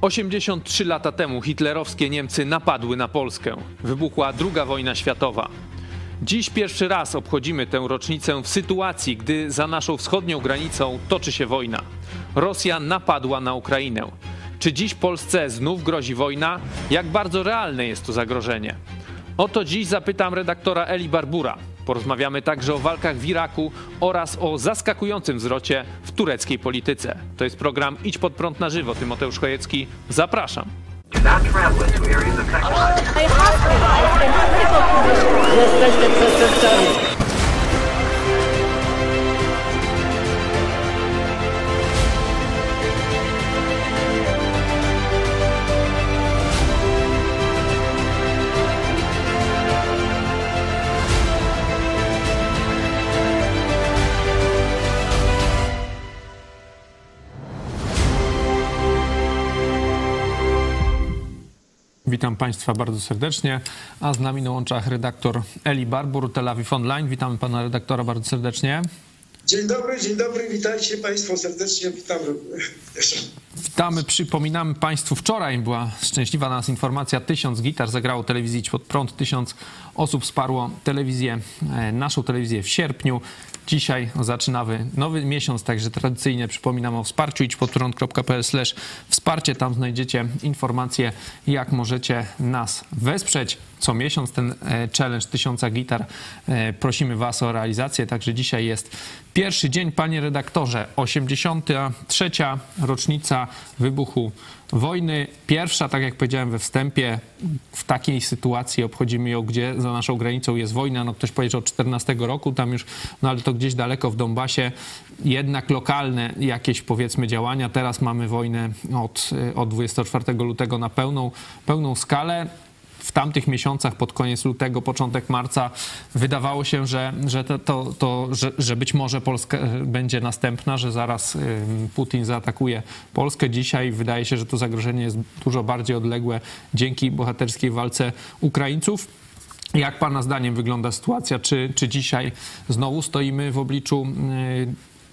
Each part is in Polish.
83 lata temu hitlerowskie Niemcy napadły na Polskę. Wybuchła II wojna światowa. Dziś pierwszy raz obchodzimy tę rocznicę w sytuacji, gdy za naszą wschodnią granicą toczy się wojna. Rosja napadła na Ukrainę. Czy dziś Polsce znów grozi wojna? Jak bardzo realne jest to zagrożenie? O to dziś zapytam redaktora Eli Barbura. Porozmawiamy także o walkach w Iraku oraz o zaskakującym wzrocie w tureckiej polityce. To jest program Idź pod prąd na żywo. Tymoteusz Chojecki, zapraszam. Jesteście przestępcami. Witam Państwa bardzo serdecznie, a z nami na łączach redaktor Eli Barbur, Tel Aviv Online. Witamy Pana redaktora bardzo serdecznie. Dzień dobry, dzień dobry, witajcie Państwo serdecznie, witam Witamy, przypominamy Państwu, wczoraj była szczęśliwa nas informacja, tysiąc gitar zagrało telewizji pod prąd, tysiąc osób wsparło telewizję, e, naszą telewizję w sierpniu. Dzisiaj zaczynamy nowy miesiąc, także tradycyjnie przypominam o wsparciu idźpodprąd.pl wsparcie. Tam znajdziecie informacje, jak możecie nas wesprzeć. Co miesiąc ten e, challenge tysiąca gitar e, prosimy Was o realizację. Także dzisiaj jest pierwszy dzień, panie redaktorze, 83. rocznica wybuchu wojny. Pierwsza, tak jak powiedziałem we wstępie, w takiej sytuacji obchodzimy ją, gdzie za naszą granicą jest wojna. No ktoś powiedział od 14 roku, tam już, no ale to gdzieś daleko w Donbasie, jednak lokalne jakieś powiedzmy działania. Teraz mamy wojnę od, od 24 lutego na pełną, pełną skalę w tamtych miesiącach, pod koniec lutego, początek marca, wydawało się, że, że, to, to, to że, że, być może Polska e, będzie następna, że zaraz Putin zaatakuje Polskę. Dzisiaj wydaje się, że to zagrożenie jest dużo bardziej odległe dzięki bohaterskiej walce Ukraińców. Jak Pana zdaniem wygląda sytuacja? Czy, czy dzisiaj znowu stoimy w obliczu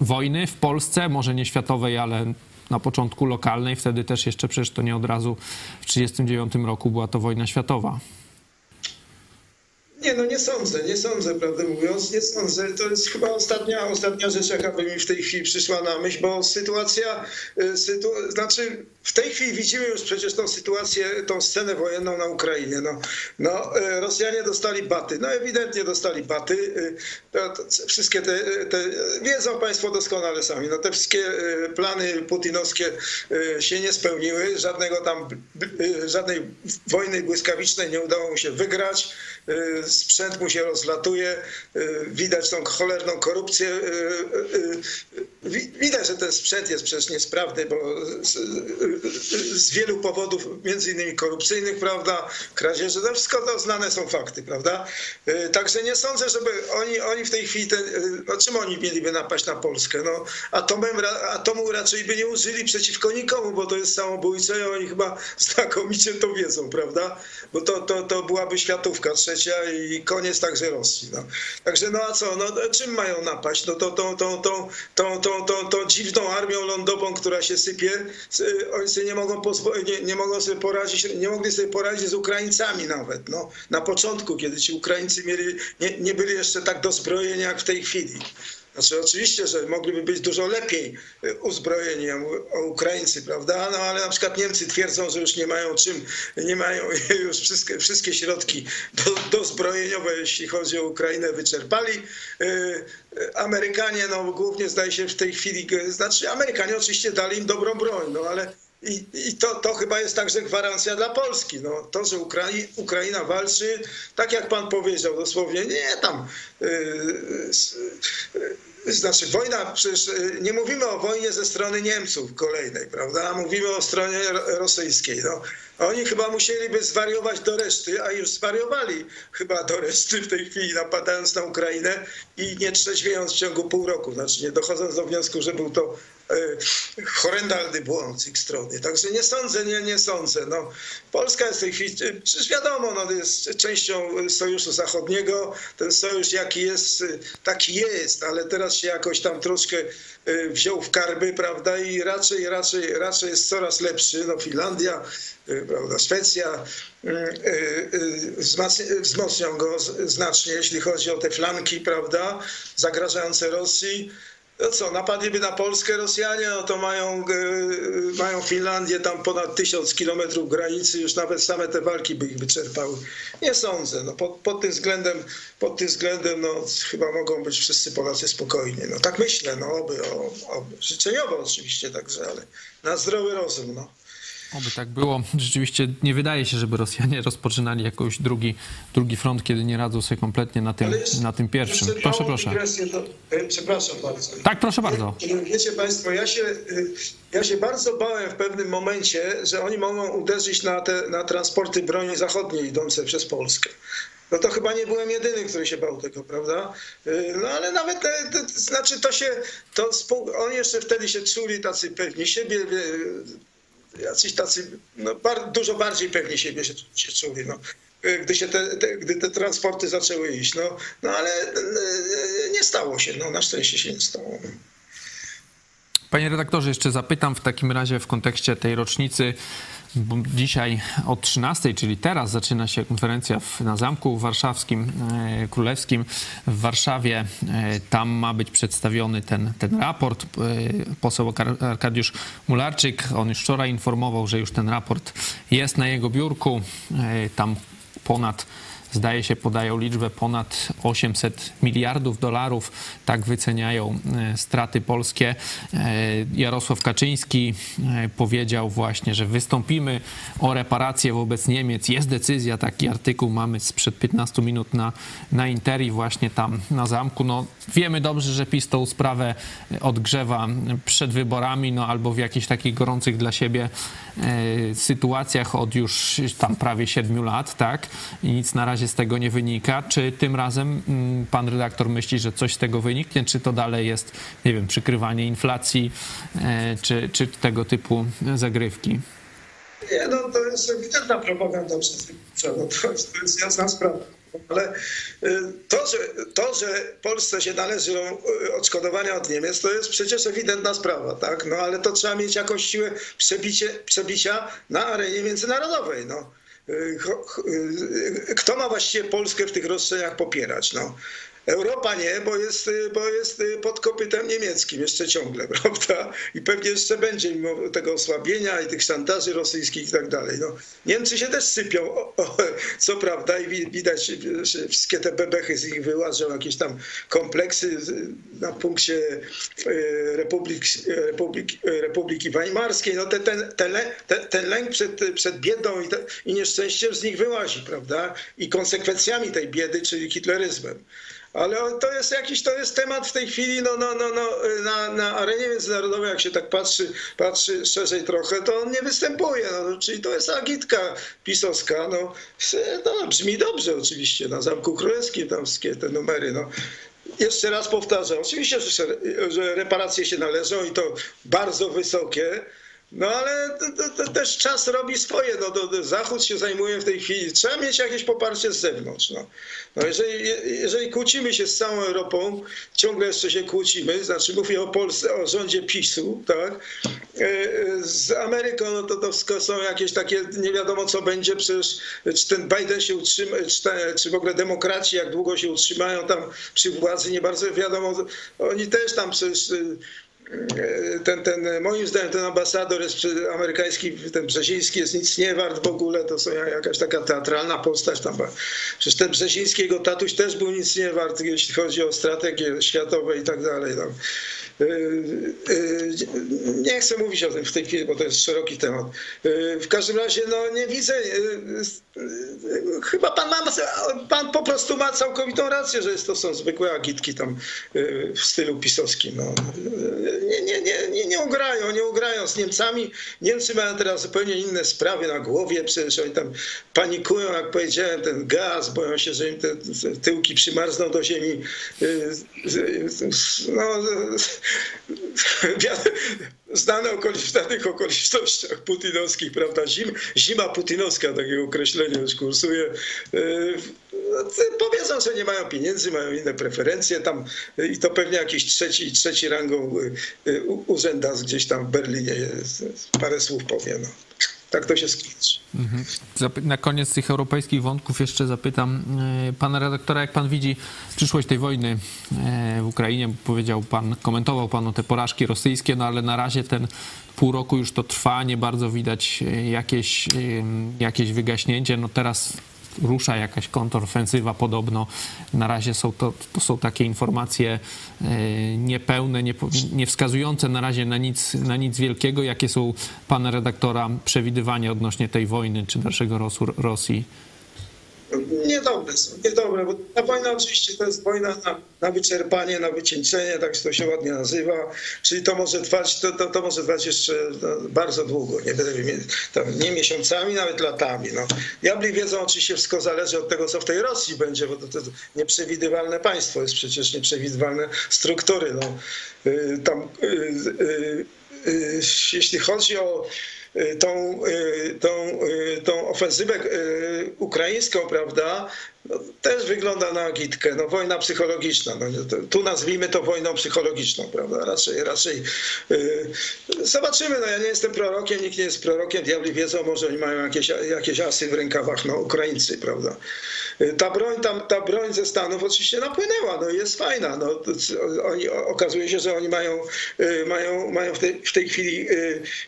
wojny w Polsce, może nie światowej, ale na początku lokalnej, wtedy też jeszcze przecież to nie od razu w 1939 roku była to wojna światowa. Nie, no nie sądzę, nie sądzę, prawdę mówiąc, nie sądzę. To jest chyba ostatnia, ostatnia rzecz, jaka by mi w tej chwili przyszła na myśl, bo sytuacja, y, sytu, znaczy w tej chwili widzimy już przecież tą sytuację, tą scenę wojenną na Ukrainie. No, no y, Rosjanie dostali baty, no ewidentnie dostali baty. Y, to, to wszystkie te, te, wiedzą Państwo doskonale sami, no te wszystkie plany putinowskie się nie spełniły, żadnego tam, żadnej wojny błyskawicznej nie udało mu się wygrać sprzęt mu się rozlatuje, y, widać tą cholerną korupcję. Y, y, widać, że ten sprzęt jest przecież niesprawny, bo z, z wielu powodów, między innymi korupcyjnych, prawda, kradzieży, to wszystko to znane są fakty, prawda. Także nie sądzę, żeby oni, oni w tej chwili, ten, no czym oni mieliby napaść na Polskę? No, atomem, atomu raczej by nie użyli przeciwko nikomu, bo to jest samobójcze i oni chyba znakomicie to wiedzą, prawda, bo to, to, to byłaby światówka trzecia i koniec także Rosji. No. Także no a co, no, czym mają napaść? No to tą, tą, tą, tą, tą, tą, tą dziwną armią lądową, która się sypie, oni sobie nie mogą, nie, nie mogą sobie poradzić, nie mogli sobie poradzić z Ukraińcami nawet. No. Na początku, kiedy ci Ukraińcy mieli, nie, nie byli jeszcze tak dozbrojeni jak w tej chwili. Znaczy oczywiście, że mogliby być dużo lepiej y, uzbrojeni Ukraińcy, prawda? No ale na przykład Niemcy twierdzą, że już nie mają czym, nie mają już wszystkie, wszystkie środki do, dozbrojeniowe, jeśli chodzi o Ukrainę, wyczerpali. Y, y, Amerykanie, no głównie zdaje się w tej chwili, znaczy Amerykanie oczywiście dali im dobrą broń, no ale i, i to, to chyba jest także gwarancja dla Polski. No, to, że Ukrai Ukraina walczy, tak jak pan powiedział dosłownie, nie tam. Yy, yy, znaczy wojna, przecież y, nie mówimy o wojnie ze strony Niemców kolejnej, prawda? Mówimy o stronie rosyjskiej. No. Oni chyba musieliby zwariować do reszty, a już zwariowali chyba do reszty w tej chwili, napadając na Ukrainę i nie trzeźwiejąc w ciągu pół roku, znaczy nie dochodząc do wniosku, że był to horrendalny błąd z ich strony. Także nie sądzę, nie, nie sądzę. No, Polska jest w tej chwili, przecież wiadomo, no, jest częścią Sojuszu Zachodniego. Ten sojusz jaki jest, taki jest, ale teraz się jakoś tam troszkę wziął w karby, prawda, i raczej, raczej, raczej jest coraz lepszy. No Finlandia, prawda, Szwecja wzmocnią go znacznie, jeśli chodzi o te flanki, prawda, zagrażające Rosji. No co, napadliby na Polskę Rosjanie, no to mają, mają Finlandię tam ponad tysiąc kilometrów granicy, już nawet same te walki by ich wyczerpały. Nie sądzę. No pod, pod, tym względem, pod tym względem no, chyba mogą być wszyscy Polacy spokojni. No tak myślę, no oby, oby. Życzeniowo oczywiście także, ale na zdrowy rozum, no. Oby tak było. Rzeczywiście nie wydaje się, żeby Rosjanie rozpoczynali jakoś drugi, drugi front, kiedy nie radzą sobie kompletnie na tym, jeszcze, na tym pierwszym. Proszę, proszę. Do, e, przepraszam bardzo. Tak, proszę bardzo. Wiecie Państwo, ja się, e, ja się bardzo bałem w pewnym momencie, że oni mogą uderzyć na te na transporty broni zachodniej idące przez Polskę. No to chyba nie byłem jedyny, który się bał tego, prawda? E, no ale nawet, te, znaczy to się, to oni jeszcze wtedy się czuli tacy pewni siebie, jacyś tacy no, bar, dużo bardziej pewnie siebie się, się czuli. No. Gdy, się te, te, gdy te transporty zaczęły iść. No, no ale e, nie stało się. No, na szczęście się nie stało. Panie redaktorze, jeszcze zapytam w takim razie w kontekście tej rocznicy Dzisiaj o 13, czyli teraz zaczyna się konferencja w, na Zamku Warszawskim, e, Królewskim w Warszawie. E, tam ma być przedstawiony ten, ten raport. E, poseł Arkadiusz Mularczyk, on już wczoraj informował, że już ten raport jest na jego biurku. E, tam ponad zdaje się, podają liczbę ponad 800 miliardów dolarów. Tak wyceniają e, straty polskie. E, Jarosław Kaczyński e, powiedział właśnie, że wystąpimy o reparacje wobec Niemiec. Jest decyzja, taki artykuł mamy sprzed 15 minut na, na Interi, właśnie tam na zamku. No, wiemy dobrze, że PiS tą sprawę odgrzewa przed wyborami, no albo w jakichś takich gorących dla siebie sytuacjach od już tam prawie 7 lat, tak? I nic na razie razie z tego nie wynika. Czy tym razem mm, pan redaktor myśli, że coś z tego wyniknie, czy to dalej jest, nie wiem, przykrywanie inflacji, e, czy, czy tego typu zagrywki? Nie, no to jest ewidentna propaganda przez no, to, to jest jasna sprawa. Ale y, to że, to, że Polsce się należą y, odszkodowania od Niemiec, to jest przecież ewidentna sprawa, tak? No ale to trzeba mieć jakąś siłę przebicie, przebicia na arenie międzynarodowej, no. Kto ma właściwie Polskę w tych roszczeniach popierać? No. Europa nie, bo jest, bo jest pod kopytem niemieckim jeszcze ciągle, prawda? I pewnie jeszcze będzie mimo tego osłabienia i tych szantaży rosyjskich i tak dalej. No, Niemcy się też sypią, o, o, co prawda, i widać wszystkie te bebechy z nich wyłażą, jakieś tam kompleksy na punkcie e, Republik, Republik, Republiki Weimarskiej. No ten, ten, ten, ten lęk przed, przed biedą i, te, i nieszczęściem z nich wyłazi, prawda? I konsekwencjami tej biedy, czyli hitleryzmem. Ale to jest jakiś, to jest temat w tej chwili no, no, no, no, na, na arenie międzynarodowej, jak się tak patrzy, patrzy szerzej trochę, to on nie występuje. No, czyli to jest agitka pisowska. No, no, brzmi dobrze oczywiście, na Zamku Królewskim tam wszystkie te numery. No. Jeszcze raz powtarzam, oczywiście, że, że reparacje się należą i to bardzo wysokie, no ale to, to, to, też czas robi swoje. No, do, Zachód się zajmuje w tej chwili. Trzeba mieć jakieś poparcie z zewnątrz. No. No jeżeli, jeżeli kłócimy się z całą Europą, ciągle jeszcze się kłócimy, znaczy mówię o Polsce, o rządzie PiSu, tak? E, z Ameryką no to, to są jakieś takie, nie wiadomo co będzie, przecież czy ten Biden się utrzyma, czy, te, czy w ogóle demokraci jak długo się utrzymają tam przy władzy, nie bardzo wiadomo. Oni też tam przecież ten, ten, moim zdaniem ten ambasador jest amerykański, ten Brzeziński jest nic nie wart w ogóle, to są jakaś taka teatralna postać tam. Przecież ten Brzeziński, jego tatuś też był nic nie wart, jeśli chodzi o strategie światowe i tak dalej. Tam. Y, y, nie chcę mówić o tym w tej chwili, bo to jest szeroki temat. Y, w każdym razie no, nie widzę. Chyba pan, ma, pan po prostu ma całkowitą rację, że to są zwykłe agitki tam w stylu pisowskim. No. Nie, nie, nie, nie, nie ugrają, nie ugrają z Niemcami. Niemcy mają teraz zupełnie inne sprawy na głowie, przecież oni tam panikują, jak powiedziałem, ten gaz, boją się, że im te tyłki przymarzną do ziemi. No, znane okolic, w danych okolicznościach putinowskich, prawda, Zim, zima putinowska, takie określenie już kursuje. Powiedzą, że nie mają pieniędzy, mają inne preferencje tam i to pewnie jakiś trzeci, trzeci rangą urzędas gdzieś tam w Berlinie jest. Parę słów powiem. No. Tak to się skończy. Mhm. Na koniec tych europejskich wątków jeszcze zapytam e, pana redaktora, jak pan widzi przyszłość tej wojny e, w Ukrainie. Powiedział pan, komentował pan o te porażki rosyjskie, no ale na razie ten pół roku już to trwa, nie bardzo widać e, jakieś, jakieś wygaśnięcie. No teraz rusza jakaś kontrofensywa podobno. Na razie są to, to są takie informacje e, niepełne, nie, nie wskazujące na razie na nic, na nic wielkiego. Jakie są pana redaktora przewidywania odnośnie tej wojny czy dalszego losu Rosji? Niedobre są, niedobre, bo ta wojna oczywiście to jest wojna na, na wyczerpanie, na wycieńczenie, tak to się ładnie nazywa, czyli to może trwać, to, to, to może trwać jeszcze no, bardzo długo, nie, tam, nie miesiącami, nawet latami. No. Diabli wiedzą oczywiście, wszystko zależy od tego, co w tej Rosji będzie, bo to, to nieprzewidywalne państwo jest przecież nieprzewidywalne struktury. No. Y, tam, y, y, jeśli chodzi o tą, y, tą, y, tą ofensywę ukraińską, prawda, no, też wygląda na agitkę, no wojna psychologiczna. No, tu nazwijmy to wojną psychologiczną, prawda? Raczej, raczej yy, zobaczymy. No, ja nie jestem prorokiem, nikt nie jest prorokiem. Diabli wiedzą, może oni mają jakieś, jakieś asy w rękawach, no Ukraińcy, prawda? Ta broń, tam, ta broń ze Stanów oczywiście napłynęła, no jest fajna. No, oni, okazuje się, że oni mają, mają, mają w, tej, w tej chwili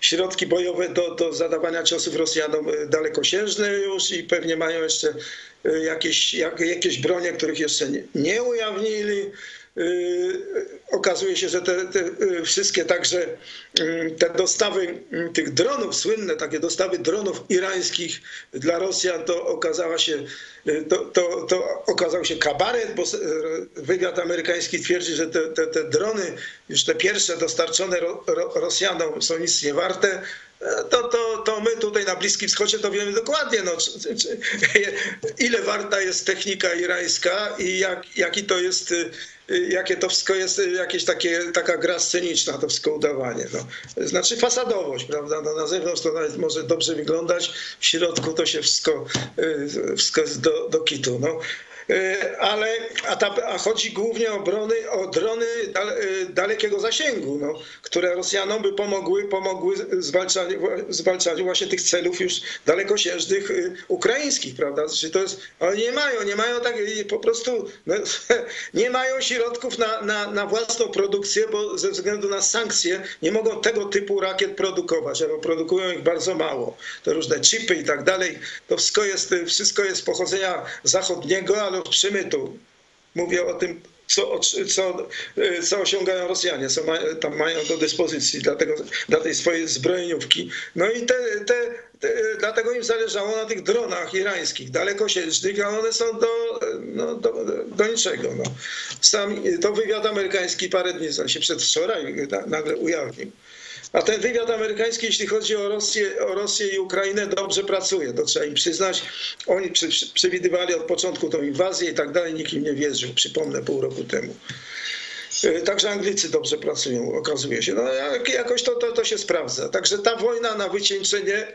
środki bojowe do, do zadawania ciosów Rosjanom dalekosiężne już i pewnie mają jeszcze jakieś, jak, jakieś bronie, których jeszcze nie, nie ujawnili. Y, okazuje się, że te, te, y, wszystkie także y, te dostawy tych dronów, słynne takie dostawy dronów irańskich dla Rosjan, to okazała się, to, to, to okazał się kabaret, bo wywiad amerykański twierdzi, że te, te, te drony, już te pierwsze dostarczone ro, ro, Rosjanom są nic nie warte, to, to, to my tutaj na Bliskim Wschodzie to wiemy dokładnie, no, czy, czy, ile warta jest technika irańska i jak, jaki to jest, y, jakie to wszystko jest jakieś takie, taka gra sceniczna, to wszystko udawanie. No. Znaczy fasadowość, prawda? No, na zewnątrz to nawet może dobrze wyglądać, w środku to się wszystko, y, wszystko jest do, do kitu. No. E, ale a, ta, a chodzi głównie o, o drony e, dalekiego zasięgu, no, które Rosjanom by pomogły, pomogły zwalczaniu, zwalczaniu właśnie tych celów już dalekosiężnych e, ukraińskich, prawda? Czyli to jest, oni nie mają, nie mają tak, po prostu no, nie mają środków na, na, na własną produkcję, bo ze względu na sankcje nie mogą tego typu rakiet produkować, albo produkują ich bardzo mało. To różne chipy i tak dalej. To wszystko jest, wszystko jest pochodzenia zachodniego, ale przemytu. Mówię o tym, co, co, co osiągają Rosjanie, co ma, tam mają do dyspozycji dla, tego, dla tej swojej zbrojeniówki. No i te, te, te, dlatego im zależało na tych dronach irańskich, dalekosiężnych, a one są do, no, do, do niczego. No. Sam, to wywiad amerykański parę dni, się przedwczoraj nagle ujawnił. A ten wywiad amerykański, jeśli chodzi o Rosję, o Rosję i Ukrainę, dobrze pracuje, to trzeba im przyznać. Oni przewidywali od początku tą inwazję i tak dalej, nikt im nie wierzył, przypomnę, pół roku temu. E, także Anglicy dobrze pracują, okazuje się. No, jakoś to, to, to się sprawdza. Także ta wojna na wycieńczenie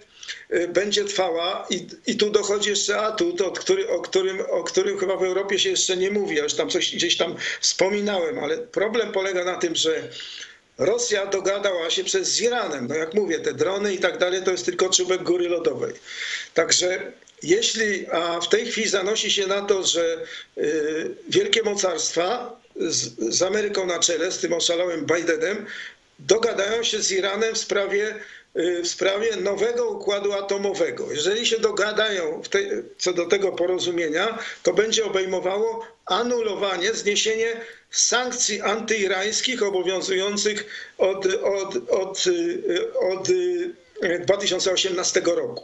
e, będzie trwała i, i tu dochodzi jeszcze atut, od który, o, którym, o którym chyba w Europie się jeszcze nie mówi. Ja już tam coś gdzieś tam wspominałem, ale problem polega na tym, że Rosja dogadała się przez z Iranem. No jak mówię, te drony i tak dalej to jest tylko czubek góry lodowej. Także jeśli, a w tej chwili zanosi się na to, że y, wielkie mocarstwa z, z Ameryką na czele, z tym oszalałym Bidenem, dogadają się z Iranem w sprawie y, w sprawie nowego układu atomowego. Jeżeli się dogadają co do tego porozumienia, to będzie obejmowało anulowanie, zniesienie sankcji antyirańskich obowiązujących od, od, od, od 2018 roku.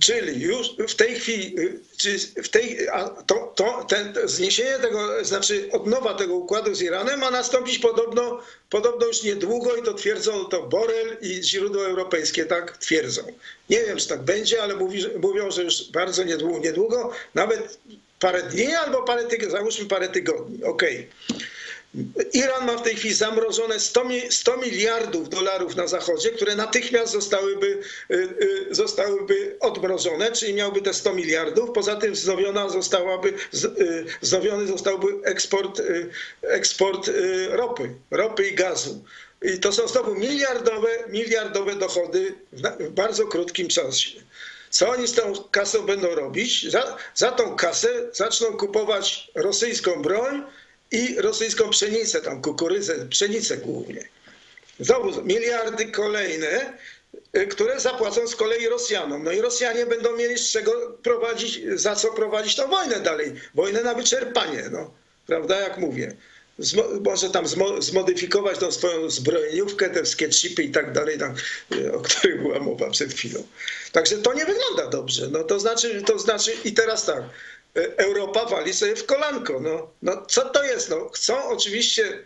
Czyli już w tej chwili, czy w tej, to, to, ten, zniesienie tego, znaczy odnowa tego układu z Iranem ma nastąpić podobno, podobno już niedługo i to twierdzą to Borel i źródła europejskie tak twierdzą. Nie wiem, czy tak będzie, ale mówi, mówią, że już bardzo niedługo, niedługo nawet parę dni albo parę tygodni, załóżmy parę tygodni, okej. Okay. Iran ma w tej chwili zamrożone 100, 100 miliardów dolarów na zachodzie, które natychmiast zostałyby, y, y, zostałyby odmrożone, czyli miałby te 100 miliardów. Poza tym wznowiona zostałaby, wznowiony zostałby eksport, eksport ropy, ropy i gazu. I to są znowu miliardowe, miliardowe dochody w bardzo krótkim czasie. Co oni z tą kasą będą robić? Za, za tą kasę zaczną kupować rosyjską broń i rosyjską pszenicę, tam kukurydzę, pszenicę głównie. Znowu miliardy kolejne, y, które zapłacą z kolei Rosjanom. No i Rosjanie będą mieli z czego prowadzić, za co prowadzić tą wojnę dalej. Wojnę na wyczerpanie, no. Prawda, jak mówię może tam zmodyfikować tą swoją zbrojeniówkę, te wszystkie chipy i tak dalej, tam, e, o których była mowa przed chwilą. Także to nie wygląda dobrze. No to znaczy, to znaczy i teraz tak, e, Europa wali sobie w kolanko. No, no co to jest? No, chcą oczywiście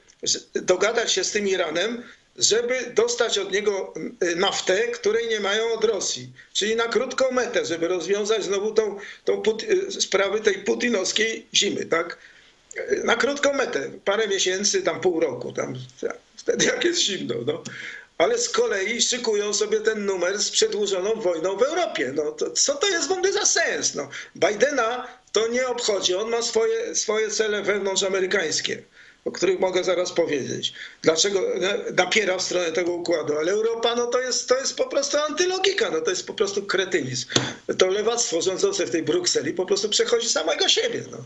dogadać się z tym Iranem, żeby dostać od niego e, naftę, której nie mają od Rosji. Czyli na krótką metę, żeby rozwiązać znowu tą, tą sprawę tej putinowskiej zimy, tak? Na krótką metę, parę miesięcy, tam pół roku, tam wtedy jak jest zimno, no. Ale z kolei szykują sobie ten numer z przedłużoną wojną w Europie. No to, co to jest w ogóle za sens? No, Bidena to nie obchodzi, on ma swoje, swoje cele wewnątrzamerykańskie, o których mogę zaraz powiedzieć. Dlaczego napiera w stronę tego układu? Ale Europa no to, jest, to jest po prostu antylogika, no to jest po prostu kretynizm. To lewactwo rządzące w tej Brukseli po prostu przechodzi samego siebie. No.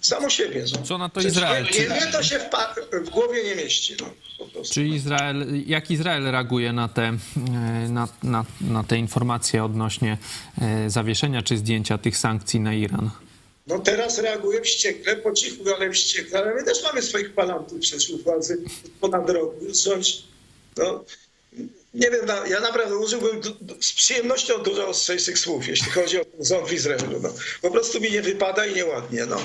Samo siebie. No. Co na to Izrael? Nie, nie, to się w, w, głowie nie mieści. No, Czy Izrael, jak Izrael reaguje na te, e, na, na, na te informacje odnośnie e, zawieszenia czy zdjęcia tych sankcji na Iran? No teraz reaguje wściekle, po cichu, ale wściekle, ale my też mamy swoich palantów przeszłych władzy ponad rok. no, nie wiem, ja naprawdę użyłbym z przyjemnością dużo ostrzejszych słów, jeśli chodzi o rząd w Izraelu. No. Po prostu mi nie wypada i nieładnie. No.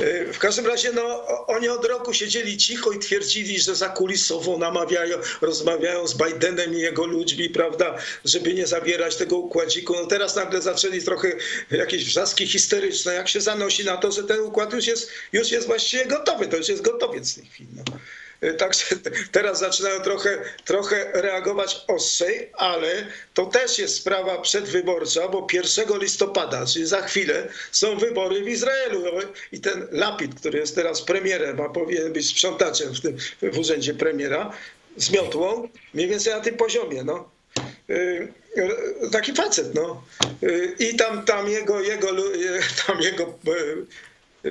Y, w każdym razie no, oni od roku siedzieli cicho i twierdzili, że zakulisowo namawiają, rozmawiają z Bidenem i jego ludźmi, prawda, żeby nie zabierać tego układziku. No teraz nagle zaczęli trochę jakieś wrzaski histeryczne, jak się zanosi na to, że ten układ już jest, już jest właściwie gotowy, to już jest gotowiec w tej chwili. No. Także teraz zaczynają trochę, trochę reagować ostrzej, ale to też jest sprawa przedwyborcza, bo 1 listopada, czyli za chwilę, są wybory w Izraelu. I ten Lapid, który jest teraz premierem, a powinien być sprzątaczem w, tym, w urzędzie premiera, z miotłą, mniej więcej na tym poziomie. No. Y, taki facet, no. Y, I tam, tam jego, jego, tam jego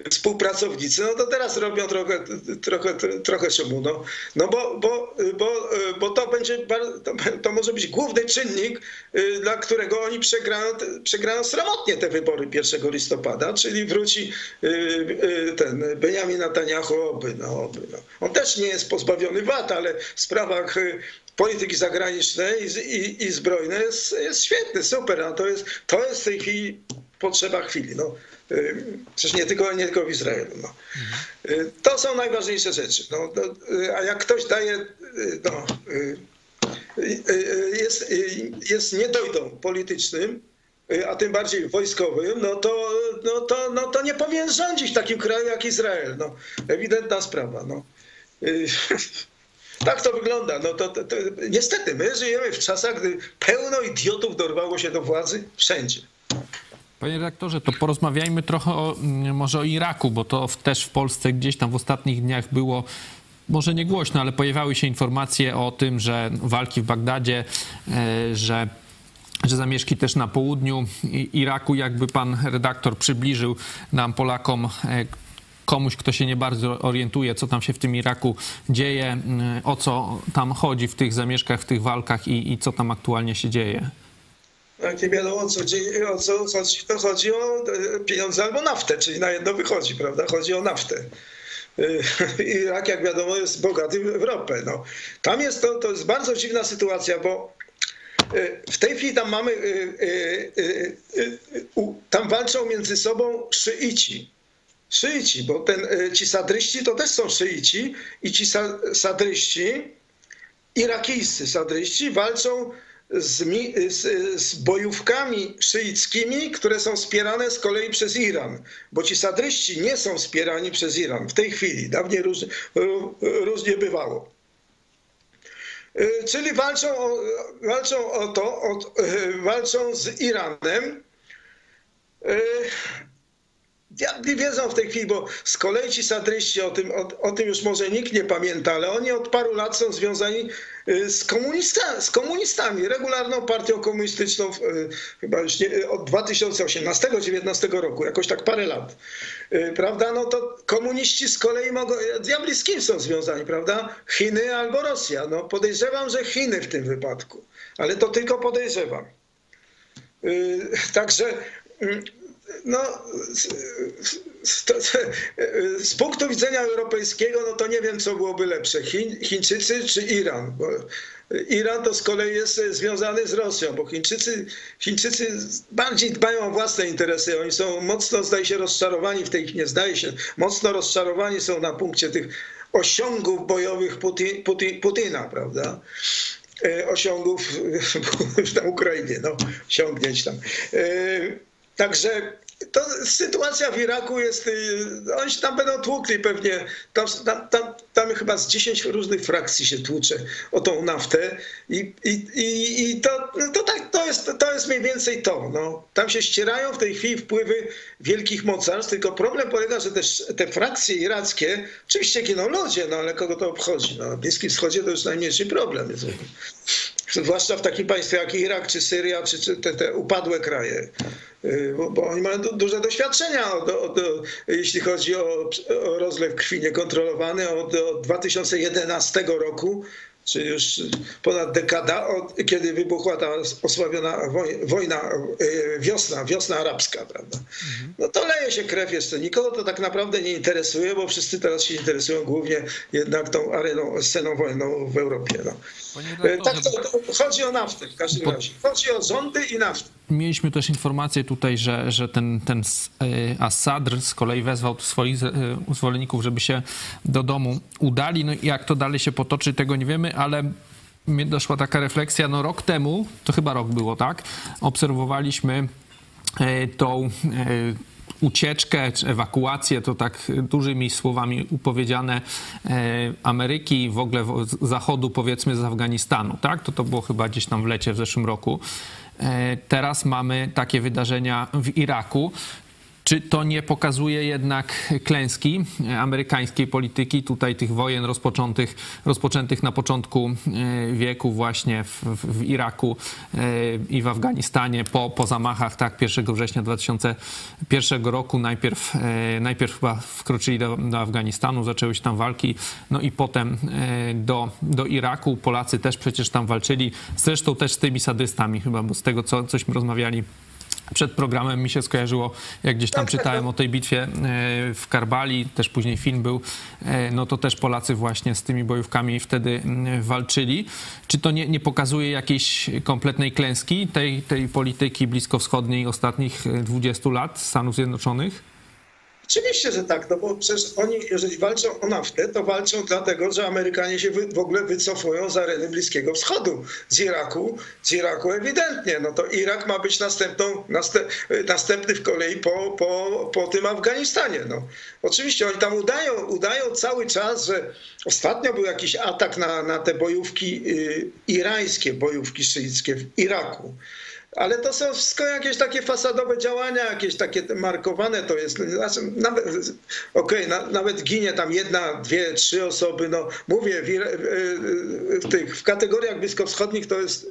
współpracownicy, no to teraz robią trochę, trochę, trochę szumu. No, no bo, bo, bo, bo to będzie, to, to może być główny czynnik, y, dla którego oni przegrają, przegrają sromotnie te wybory 1 listopada, czyli wróci y, y, ten Benjamin Netanyahu, oby, no, oby, no. On też nie jest pozbawiony wad, ale w sprawach polityki zagranicznej i, i, i zbrojnej jest, jest świetny, super. A to jest, to jest w tej chwili potrzeba chwili. No. Y, przecież nie tylko, nie tylko w Izraelu. No. Y, to są najważniejsze rzeczy. No, y, a jak ktoś daje, no, jest, jest niedojdą politycznym, a tym bardziej wojskowym, no to, no to, no to nie powinien rządzić takim kraju jak Izrael. No, ewidentna sprawa. No. Tak to wygląda. No to, to, to, niestety, my żyjemy w czasach, gdy pełno idiotów dorwało się do władzy wszędzie. Panie redaktorze, to porozmawiajmy trochę o, mm, może o Iraku, bo to też w Polsce gdzieś tam w ostatnich dniach było może nie głośno, ale pojawiały się informacje o tym, że walki w Bagdadzie, e, że że zamieszki też na południu Iraku, jakby pan redaktor przybliżył nam Polakom e, komuś, kto się nie bardzo orientuje, co tam się w tym Iraku dzieje, mm, o co tam chodzi w tych zamieszkach, w tych walkach i, i co tam aktualnie się dzieje. Wiadomo o co, o co chodzi, to chodzi o e, pieniądze albo naftę, czyli na jedno wychodzi, prawda? Chodzi o naftę. E, Irak, jak wiadomo, jest bogaty w ropę. No. Tam jest to, to jest bardzo dziwna sytuacja, bo e, w tej chwili tam mamy, tam walczą między sobą szyici. Szyici, bo ten, ci sadryści to też są szyici i ci sadryści, irakijscy sadryści walczą z, z, z, bojówkami szyickimi, które są wspierane z kolei przez Iran, bo ci sadryści nie są wspierani przez Iran w tej chwili. Dawniej róż, różnie bywało. Czyli walczą o, walczą o to, o, walczą z Iranem diabli wiedzą w tej chwili, bo z kolei ci sadryści, o tym, o, o, tym już może nikt nie pamięta, ale oni od paru lat są związani y, z, komunista, z komunistami, regularną partią komunistyczną, y, chyba już nie, od 2018-2019 roku, jakoś tak parę lat. Y, prawda? No to komuniści z kolei mogą, diabli z kim są związani, prawda? Chiny albo Rosja. No podejrzewam, że Chiny w tym wypadku, ale to tylko podejrzewam. Także mm, no, z, to, z, punktu widzenia europejskiego, no to nie wiem, co byłoby lepsze, Chiń, Chińczycy czy Iran. Bo Iran to z kolei jest związany z Rosją, bo Chińczycy, Chińczycy bardziej dbają o własne interesy. Oni są mocno, zdaje się, rozczarowani w tej, nie zdaje się, mocno rozczarowani są na punkcie tych osiągów bojowych Putin, Putin, Putina, prawda? E, osiągów na Ukrainie, no, osiągnięć tam. E, Także to sytuacja w Iraku jest, y, oni się tam będą tłukli pewnie, tam, tam, tam, tam chyba z 10 różnych frakcji się tłucze o tą naftę i, i, i, i to, no to, tak, to, jest, to jest mniej więcej to. No. Tam się ścierają w tej chwili wpływy wielkich mocarstw, tylko problem polega, że też te frakcje irackie, oczywiście giną ludzie, no ale kogo to obchodzi? No, na Bliskim Wschodzie to już najmniejszy problem jest. Zwłaszcza w takim państwie jak Irak, czy Syria, czy, czy te, te upadłe kraje. Y, bo, bo, oni mają duże doświadczenia, od, od, jeśli chodzi o, o, rozlew krwi niekontrolowany od, od 2011 roku czy już ponad dekada, od kiedy wybuchła ta osławiona wojna, e, wiosna, wiosna arabska, prawda? No to leje się krew jeszcze. Nikogo to tak naprawdę nie interesuje, bo wszyscy teraz się interesują głównie jednak tą areną, sceną wojenną w Europie. No. E, tak, to, to chodzi o naftę w każdym razie. Chodzi o rządy i naftę. Mieliśmy też informację tutaj, że, że ten, ten e, Assadr z kolei wezwał swoich zwolenników, żeby się do domu udali. No i jak to dalej się potoczy, tego nie wiemy, ale mnie doszła taka refleksja, no rok temu, to chyba rok było, tak? Obserwowaliśmy e, tą e, ucieczkę czy ewakuację, to tak dużymi słowami upowiedziane e, Ameryki, w ogóle Zachodu, powiedzmy z Afganistanu, tak? To to było chyba gdzieś tam w lecie w zeszłym roku. Teraz mamy takie wydarzenia w Iraku. Czy to nie pokazuje jednak klęski amerykańskiej polityki, tutaj tych wojen rozpoczętych, rozpoczętych na początku e, wieku właśnie w, w Iraku e, i w Afganistanie po, po zamachach tak 1 września 2001 roku najpierw, e, najpierw chyba wkroczyli do, do Afganistanu, zaczęły się tam walki, no i potem do, do Iraku. Polacy też przecież tam walczyli, zresztą też z tymi sadystami chyba, bo z tego co, cośmy rozmawiali przed programem mi się skojarzyło, jak gdzieś tam czytałem o tej bitwie e, w Karbali, też później film był, e, no to też Polacy właśnie z tymi bojówkami wtedy walczyli. Czy to nie, nie pokazuje jakiejś kompletnej klęski tej, tej polityki bliskowschodniej ostatnich 20 lat Stanów Zjednoczonych? Oczywiście, że tak, no bo przecież oni, jeżeli walczą o naftę, to walczą dlatego, że Amerykanie się w ogóle wycofują z areny Bliskiego Wschodu, z Iraku, z Iraku ewidentnie. No to Irak ma być następną, następny w kolei po, po, po tym Afganistanie. No. Oczywiście oni tam udają, udają cały czas, że ostatnio był jakiś atak na, na te bojówki y, irańskie, bojówki szyickie w Iraku. Ale to są wszystko jakieś takie fasadowe działania, jakieś takie markowane to jest. Znaczy, nawet, okay, na, nawet ginie tam jedna, dwie, trzy osoby. No mówię, w, w tych w kategoriach bliskowschodnich to jest.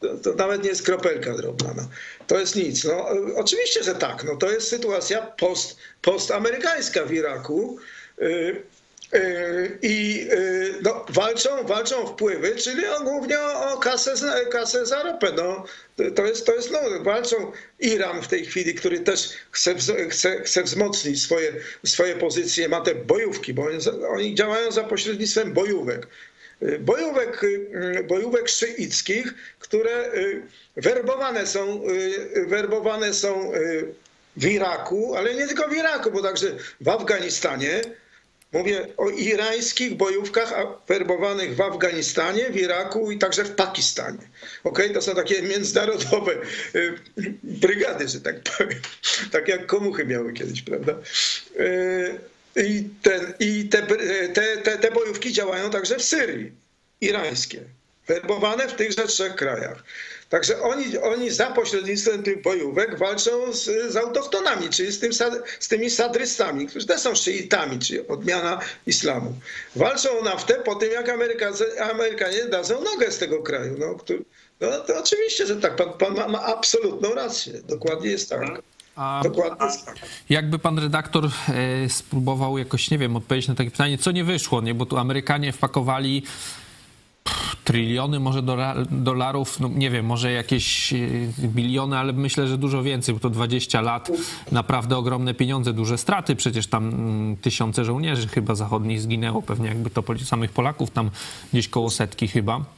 To, to, nawet nie jest kropelka drobna. No. To jest nic. No, oczywiście, że tak. No, to jest sytuacja post, postamerykańska w Iraku. Y, y, I y, no, walczą, walczą wpływy, czyli głównie o, o kasę, kasę za ropę. No, to jest, to jest no, walczą Iran w tej chwili, który też chce, chce, chce wzmocnić swoje, swoje pozycje, ma te bojówki, bo oni, oni działają za pośrednictwem bojówek. Bojówek, bojówek szyickich, które y, werbowane są, y, werbowane są y, w Iraku, ale nie tylko w Iraku, bo także w Afganistanie, Mówię o irańskich bojówkach werbowanych w Afganistanie, w Iraku i także w Pakistanie. Okay? To są takie międzynarodowe y, brygady, że tak powiem. Tak jak komuchy miały kiedyś, prawda? Y, I, te, te, te, te bojówki działają także w Syrii, irańskie, werbowane w tychże trzech krajach. Także oni, oni za pośrednictwem tych bojówek walczą z, z autochtonami, czyli z, tym, z tymi sadrystami, którzy też są szyitami, czyli odmiana islamu. Walczą o naftę po tym, jak Amerykanie dadzą nogę z tego kraju. No, który, no to oczywiście, że tak, pan, pan ma, ma, absolutną rację. Dokładnie jest tak. A, Dokładnie jest tak. Jakby pan redaktor e, spróbował jakoś, nie wiem, odpowiedzieć na takie pytanie, co nie wyszło, nie? bo tu Amerykanie wpakowali tryliony może dolarów, no nie wiem, może jakieś e, biliony, ale myślę, że dużo więcej, bo to 20 lat, naprawdę ogromne pieniądze, duże straty, przecież tam mm, tysiące żołnierzy chyba zachodnich zginęło, pewnie jakby to samych Polaków tam gdzieś koło setki chyba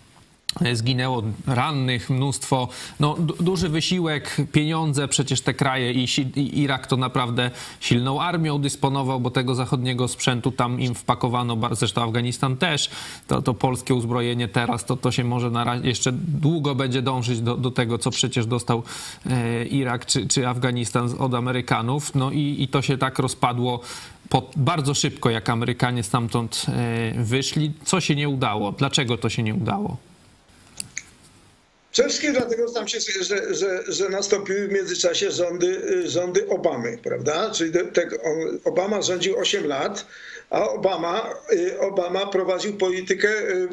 zginęło rannych, mnóstwo, no, duży wysiłek, pieniądze, przecież te kraje i, i, Irak to naprawdę silną armią dysponował, bo tego zachodniego sprzętu tam im wpakowano, zresztą Afganistan też, to, to polskie uzbrojenie teraz, to, to się może na razie jeszcze długo będzie dążyć do, do tego, co przecież dostał e, Irak czy, czy Afganistan od Amerykanów, no i, i to się tak rozpadło po, bardzo szybko, jak Amerykanie stamtąd e, wyszli. Co się nie udało? Dlaczego to się nie udało? Przede wszystkim dlatego tam się, że, że, że nastąpiły w międzyczasie rządy, rządy Obamy, prawda? Czyli te, Obama rządził 8 lat, a Obama, y, Obama prowadził politykę, y,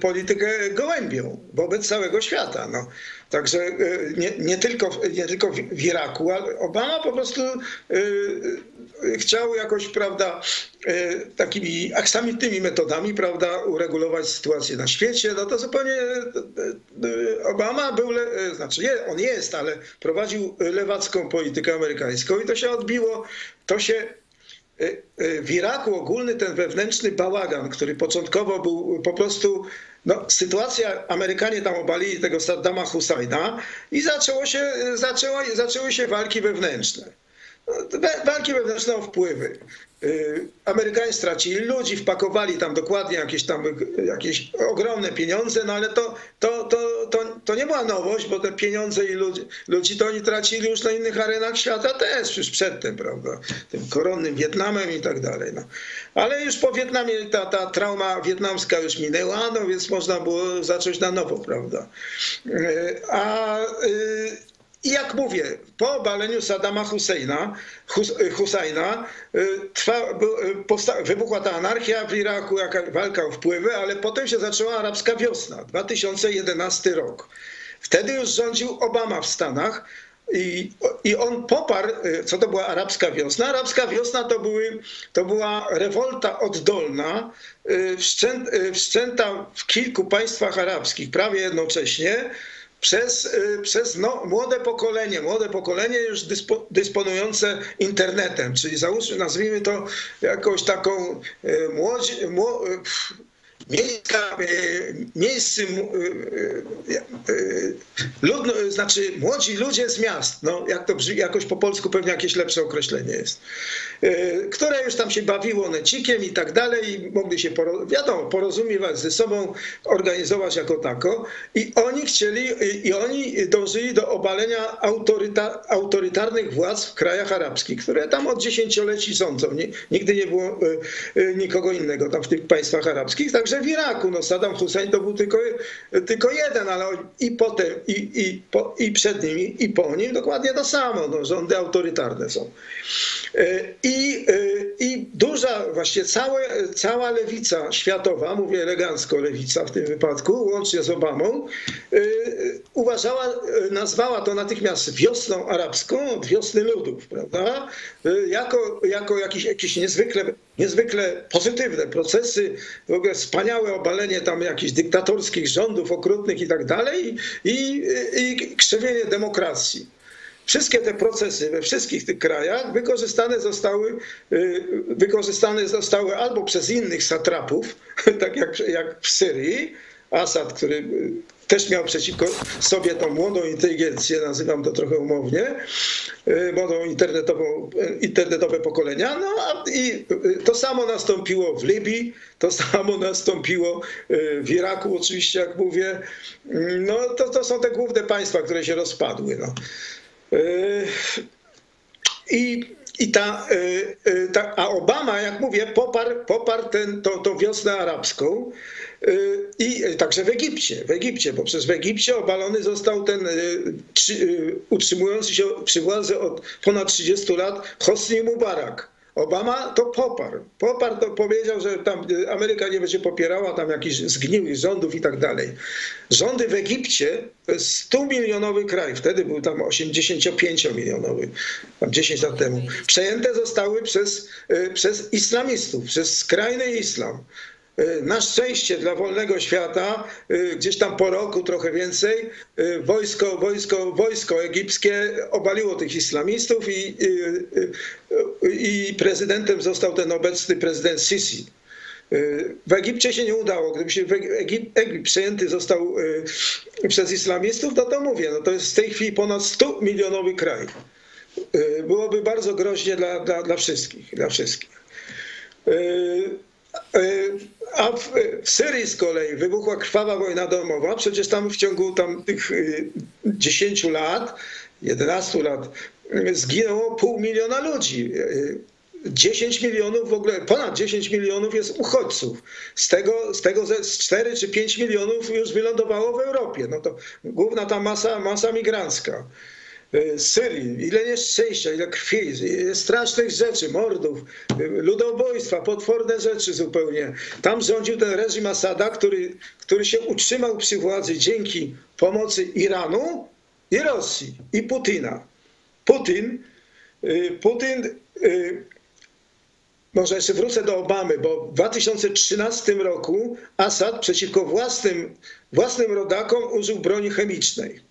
politykę gołębią wobec całego świata. No. Także y, nie, nie, tylko, nie tylko w Iraku, ale Obama po prostu chciał jakoś, prawda, e, takimi aksamitnymi metodami, prawda, uregulować sytuację na świecie, no to zupełnie e, e, Obama był, znaczy nie, on jest, ale prowadził lewacką politykę amerykańską i to się odbiło, to się w Iraku ogólny ten wewnętrzny bałagan, który początkowo był po prostu no, sytuacja, Amerykanie tam obalili tego Saddama Husajna i zaczęło się, zaczęło, zaczęły się walki wewnętrzne walki wewnętrzne o wpływy. Y, Amerykanie stracili ludzi, wpakowali tam dokładnie jakieś tam jakieś ogromne pieniądze, no ale to, to, to, to, to nie była nowość, bo te pieniądze i ludzi, ludzi to oni tracili już na innych arenach świata też, już przedtem, prawda, tym koronnym Wietnamem i tak dalej. No. Ale już po Wietnamie ta, ta trauma wietnamska już minęła, no więc można było zacząć na nowo, prawda. Y, a y, i jak mówię, po obaleniu Saddama Husseina, Husajna y, trwa, y, wybuchła ta anarchia w Iraku, walka o wpływy, ale potem się zaczęła arabska wiosna, 2011 rok. Wtedy już rządził Obama w Stanach i, i on poparł, y, co to była arabska wiosna. Arabska wiosna to, były, to była rewolta oddolna, wszczęta w kilku państwach arabskich prawie jednocześnie, przez, y, przez no, młode pokolenie, młode pokolenie już dyspo, dysponujące internetem, czyli załóżmy, nazwijmy to jakąś taką y, młodzi, miejska, e, miejscy, e, e, ludno, znaczy młodzi ludzie z miast, no jak to brzmi, jakoś po polsku pewnie jakieś lepsze określenie jest, które już tam się bawiło necikiem i tak dalej i mogli się, wiadomo, porozumiewać ze sobą, organizować jako tako i oni chcieli, i oni dążyli do obalenia autoryta, autorytarnych władz w krajach arabskich, które tam od dziesięcioleci rządzą. Nigdy nie było nikogo innego tam w tych państwach arabskich, także w Iraku. No Saddam Hussein to był tylko, tylko jeden, ale i potem, i, i, po, i przed nimi, i po nim dokładnie to samo. No, rządy autorytarne są. E, I, e, i duża, właściwie całe, cała lewica światowa, mówię elegancko lewica w tym wypadku, łącznie z Obamą, e, uważała, nazwała to natychmiast wiosną arabską od wiosny ludów, prawda? Jako, jako jakieś, jakieś niezwykle, niezwykle pozytywne procesy, w ogóle wspaniałe obalenie tam jakichś dyktatorskich rządów okrutnych i tak dalej i krzewienie demokracji. Wszystkie te procesy we wszystkich tych krajach wykorzystane zostały, y, wykorzystane zostały albo przez innych satrapów, tak jak, jak w Syrii, Assad, który też miał przeciwko sobie tą młodą inteligencję, nazywam to trochę umownie, młodą internetową, internetowe pokolenia. No i to samo nastąpiło w Libii, to samo nastąpiło w Iraku, oczywiście, jak mówię. No to, to są te główne państwa, które się rozpadły. No. I i ta, ta, a Obama, jak mówię, poparł, poparł ten, tą wiosnę arabską. I także w Egipcie, w Egipcie, bo przez w Egipcie obalony został ten utrzymujący się przy władzy od ponad 30 lat Hosni Mubarak. Obama to poparł. Poparł to powiedział, że tam Ameryka nie będzie popierała tam jakichś zgniłych rządów i tak dalej. Rządy w Egipcie to jest 100 milionowy kraj, wtedy był tam 85 milionowy, tam 10 lat temu. Przejęte zostały przez, przez islamistów, przez skrajny islam. Na szczęście dla wolnego świata, gdzieś tam po roku, trochę więcej, wojsko, wojsko, wojsko egipskie obaliło tych islamistów i, i prezydentem został ten obecny prezydent Sisi. W Egipcie się nie udało. Gdyby się Egipt, Egipt przejęty został przez islamistów, no to mówię, no to jest w tej chwili ponad 100 milionowy kraj. Byłoby bardzo groźnie dla, dla, dla wszystkich. Dla wszystkich. A w, w, Syrii z kolei wybuchła krwawa wojna domowa. Przecież tam w ciągu tam tych 10 lat, 11 lat zginęło pół miliona ludzi. 10 milionów w ogóle, ponad 10 milionów jest uchodźców. Z tego, z tego 4 czy 5 milionów już wylądowało w Europie. No to główna ta masa, masa migrancka. Syrii, ile nieszczęścia, ile krwi, ile strasznych rzeczy, mordów, ludobójstwa, potworne rzeczy zupełnie. Tam rządził ten reżim Asada, który, który się utrzymał przy władzy dzięki pomocy Iranu i Rosji i Putina. Putin, Putin, może jeszcze wrócę do Obamy, bo w 2013 roku Assad przeciwko własnym, własnym rodakom użył broni chemicznej.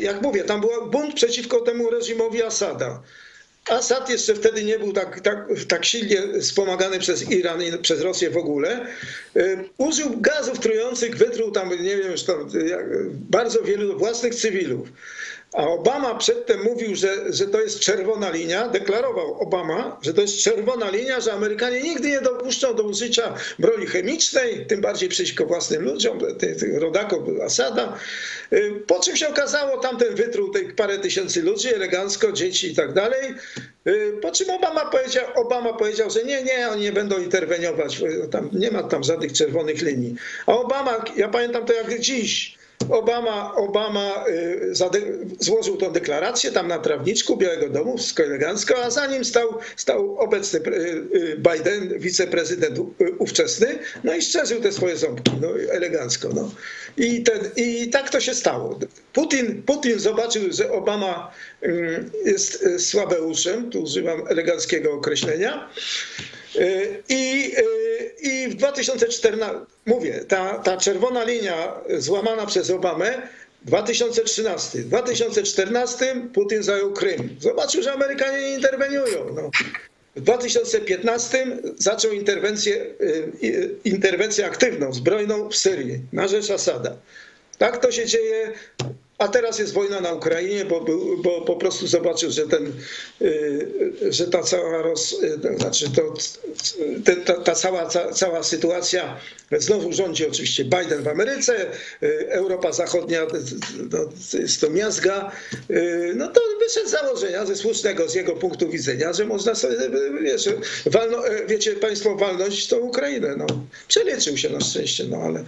Jak mówię, tam był bunt przeciwko temu reżimowi Asada. Asad jeszcze wtedy nie był tak, tak, tak silnie wspomagany przez Iran i przez Rosję w ogóle. Użył gazów trujących, wytruł tam, nie wiem, już tam, bardzo wielu własnych cywilów. A Obama przedtem mówił, że, że to jest czerwona linia, deklarował Obama, że to jest czerwona linia, że Amerykanie nigdy nie dopuszczą do użycia broni chemicznej, tym bardziej przeciwko własnym ludziom, rodakom Asada. Po czym się okazało, tamten wytruł tych parę tysięcy ludzi, elegancko, dzieci i tak dalej. Po czym Obama powiedział, Obama powiedział, że nie, nie, oni nie będą interweniować, tam, nie ma tam żadnych czerwonych linii. A Obama, ja pamiętam to jak dziś, Obama, Obama złożył tą deklarację tam na trawniczku Białego Domu, wszystko elegancko, a za nim stał, stał obecny Biden, wiceprezydent ówczesny, no i szczerzył te swoje ząbki, no elegancko. No. I, ten, I tak to się stało. Putin, Putin zobaczył, że Obama jest słabeuszem, tu używam eleganckiego określenia, i, i w 2014, mówię, ta, ta czerwona linia złamana przez Obamę, 2013. W 2014 Putin zajął Krym. Zobaczył, że Amerykanie nie interweniują. No. W 2015 zaczął interwencję, interwencję aktywną, zbrojną w Syrii na rzecz Asada. Tak to się dzieje a teraz jest wojna na Ukrainie, bo, bo po prostu zobaczył, że, ten, że ta cała, roz, znaczy to, ta, ta cała, ta, cała sytuacja, znowu rządzi oczywiście Biden w Ameryce, Europa Zachodnia no, jest to miazga, no to wyszedł z założenia ze słusznego z jego punktu widzenia, że można sobie, wiesz, walno, wiecie państwo, walnąć tą Ukrainę. No. Przeliczył się na szczęście, no ale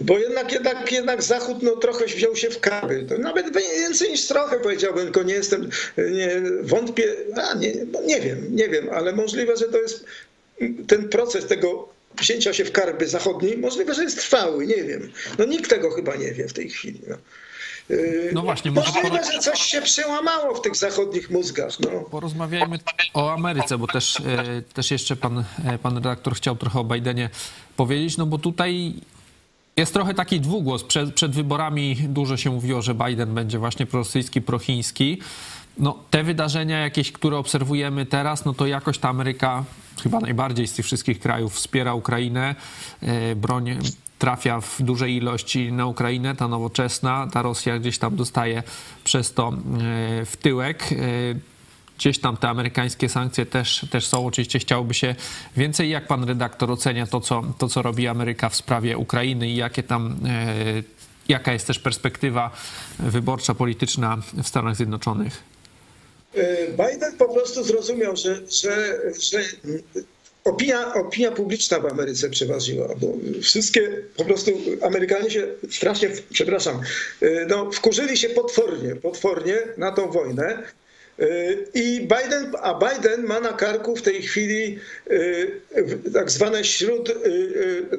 bo jednak, jednak, jednak Zachód no, trochę wziął się w kary. To nawet więcej niż trochę powiedziałbym, tylko nie jestem, nie, wątpię, a nie, nie wiem, nie wiem, ale możliwe, że to jest ten proces tego wzięcia się w karby zachodniej, możliwe, że jest trwały, nie wiem. No nikt tego chyba nie wie w tej chwili. No. No właśnie, możliwe, może... że coś się przełamało w tych zachodnich mózgach. No. Porozmawiajmy o Ameryce, bo też, też jeszcze pan, pan redaktor chciał trochę o Bidenie powiedzieć, no bo tutaj jest trochę taki dwugłos. Przed, przed wyborami dużo się mówiło, że Biden będzie właśnie prorosyjski, prochiński. No, te wydarzenia jakieś, które obserwujemy teraz, no to jakoś ta Ameryka chyba najbardziej z tych wszystkich krajów wspiera Ukrainę, broń trafia w dużej ilości na Ukrainę, ta nowoczesna, ta Rosja gdzieś tam dostaje przez to e, w tyłek. E, gdzieś tam te amerykańskie sankcje też, też są. Oczywiście chciałoby się więcej. Jak pan redaktor ocenia to co, to, co robi Ameryka w sprawie Ukrainy i jakie tam, e, jaka jest też perspektywa wyborcza, polityczna w Stanach Zjednoczonych? Biden po prostu zrozumiał, że, że, że opinia, opinia publiczna w Ameryce przeważyła, bo wszystkie po prostu Amerykanie się strasznie, przepraszam, no, wkurzyli się potwornie, potwornie na tą wojnę. I Biden, a Biden ma na karku w tej chwili tak zwane śród,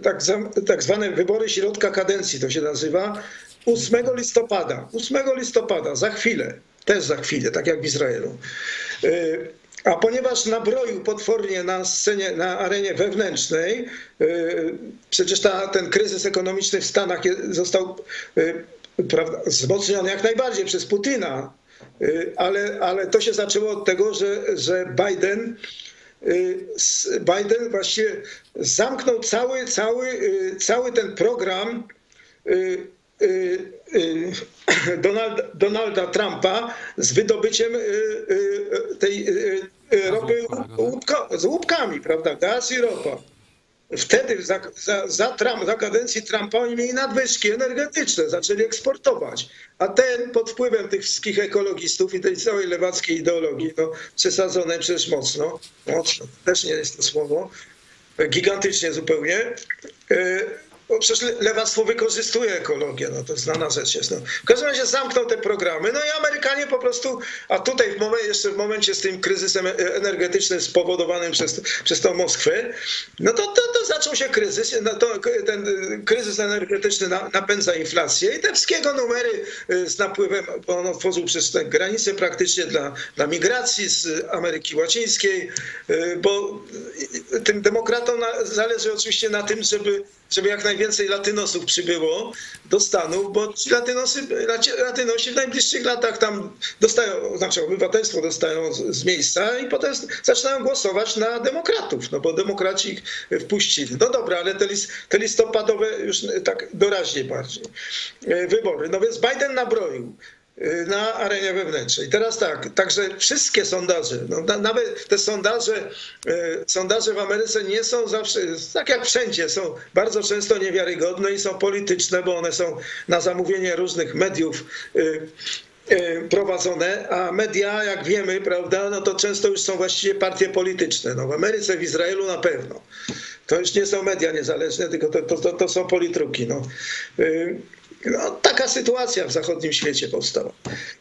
tak, tak zwane wybory środka kadencji, to się nazywa, 8 listopada. 8 listopada, za chwilę, też za chwilę, tak jak w Izraelu. A ponieważ nabroił potwornie na scenie, na arenie wewnętrznej, y, przecież ta, ten kryzys ekonomiczny w Stanach został y, wzmocniony jak najbardziej przez Putina, y, ale, ale to się zaczęło od tego, że, że Biden Biden właściwie zamknął cały, cały, cały ten program Donalda, Donalda Trumpa z wydobyciem tej ropy łupka, z łupkami, prawda? Gaz i ropa. Wtedy za, za, za, Trump, za kadencji Trumpa oni mieli nadwyżki energetyczne, zaczęli eksportować. A ten pod wpływem tych wszystkich ekologistów i tej całej lewackiej ideologii, no, przesadzone przecież mocno, mocno, też nie jest to słowo, gigantycznie zupełnie, bo przecież lewactwo wykorzystuje ekologię, no to znana rzecz jest. No. W każdym razie zamknął te programy, no i Amerykanie po prostu, a tutaj w momencie, jeszcze w momencie z tym kryzysem energetycznym spowodowanym przez, przez tą Moskwę, no to, to, to zaczął się kryzys, no to, ten kryzys energetyczny napędza inflację i te wszystkiego numery y, z napływem, bo on otworzył przez te granice praktycznie dla, dla migracji z Ameryki Łacińskiej, bo tym demokratom zależy oczywiście na tym, żeby żeby jak najwięcej latynosów przybyło do Stanów, bo ci latynosy, latynosi w najbliższych latach tam dostają, znaczy obywatelstwo dostają z, miejsca i potem zaczynają głosować na demokratów, no bo demokraci ich wpuścili. No dobra, ale te, list, te listopadowe już tak doraźnie bardziej e, wybory. No więc Biden nabroił na arenie wewnętrznej. Teraz tak, także wszystkie sondaże, no, nawet te sondaże, e, sondaże w Ameryce nie są zawsze, tak jak wszędzie, są bardzo często niewiarygodne i są polityczne, bo one są na zamówienie różnych mediów e, e, prowadzone, a media, jak wiemy, prawda, no to często już są właściwie partie polityczne. No w Ameryce, w Izraelu na pewno. To już nie są media niezależne, tylko to, to, to są politruki. No. No, taka sytuacja w zachodnim świecie powstała.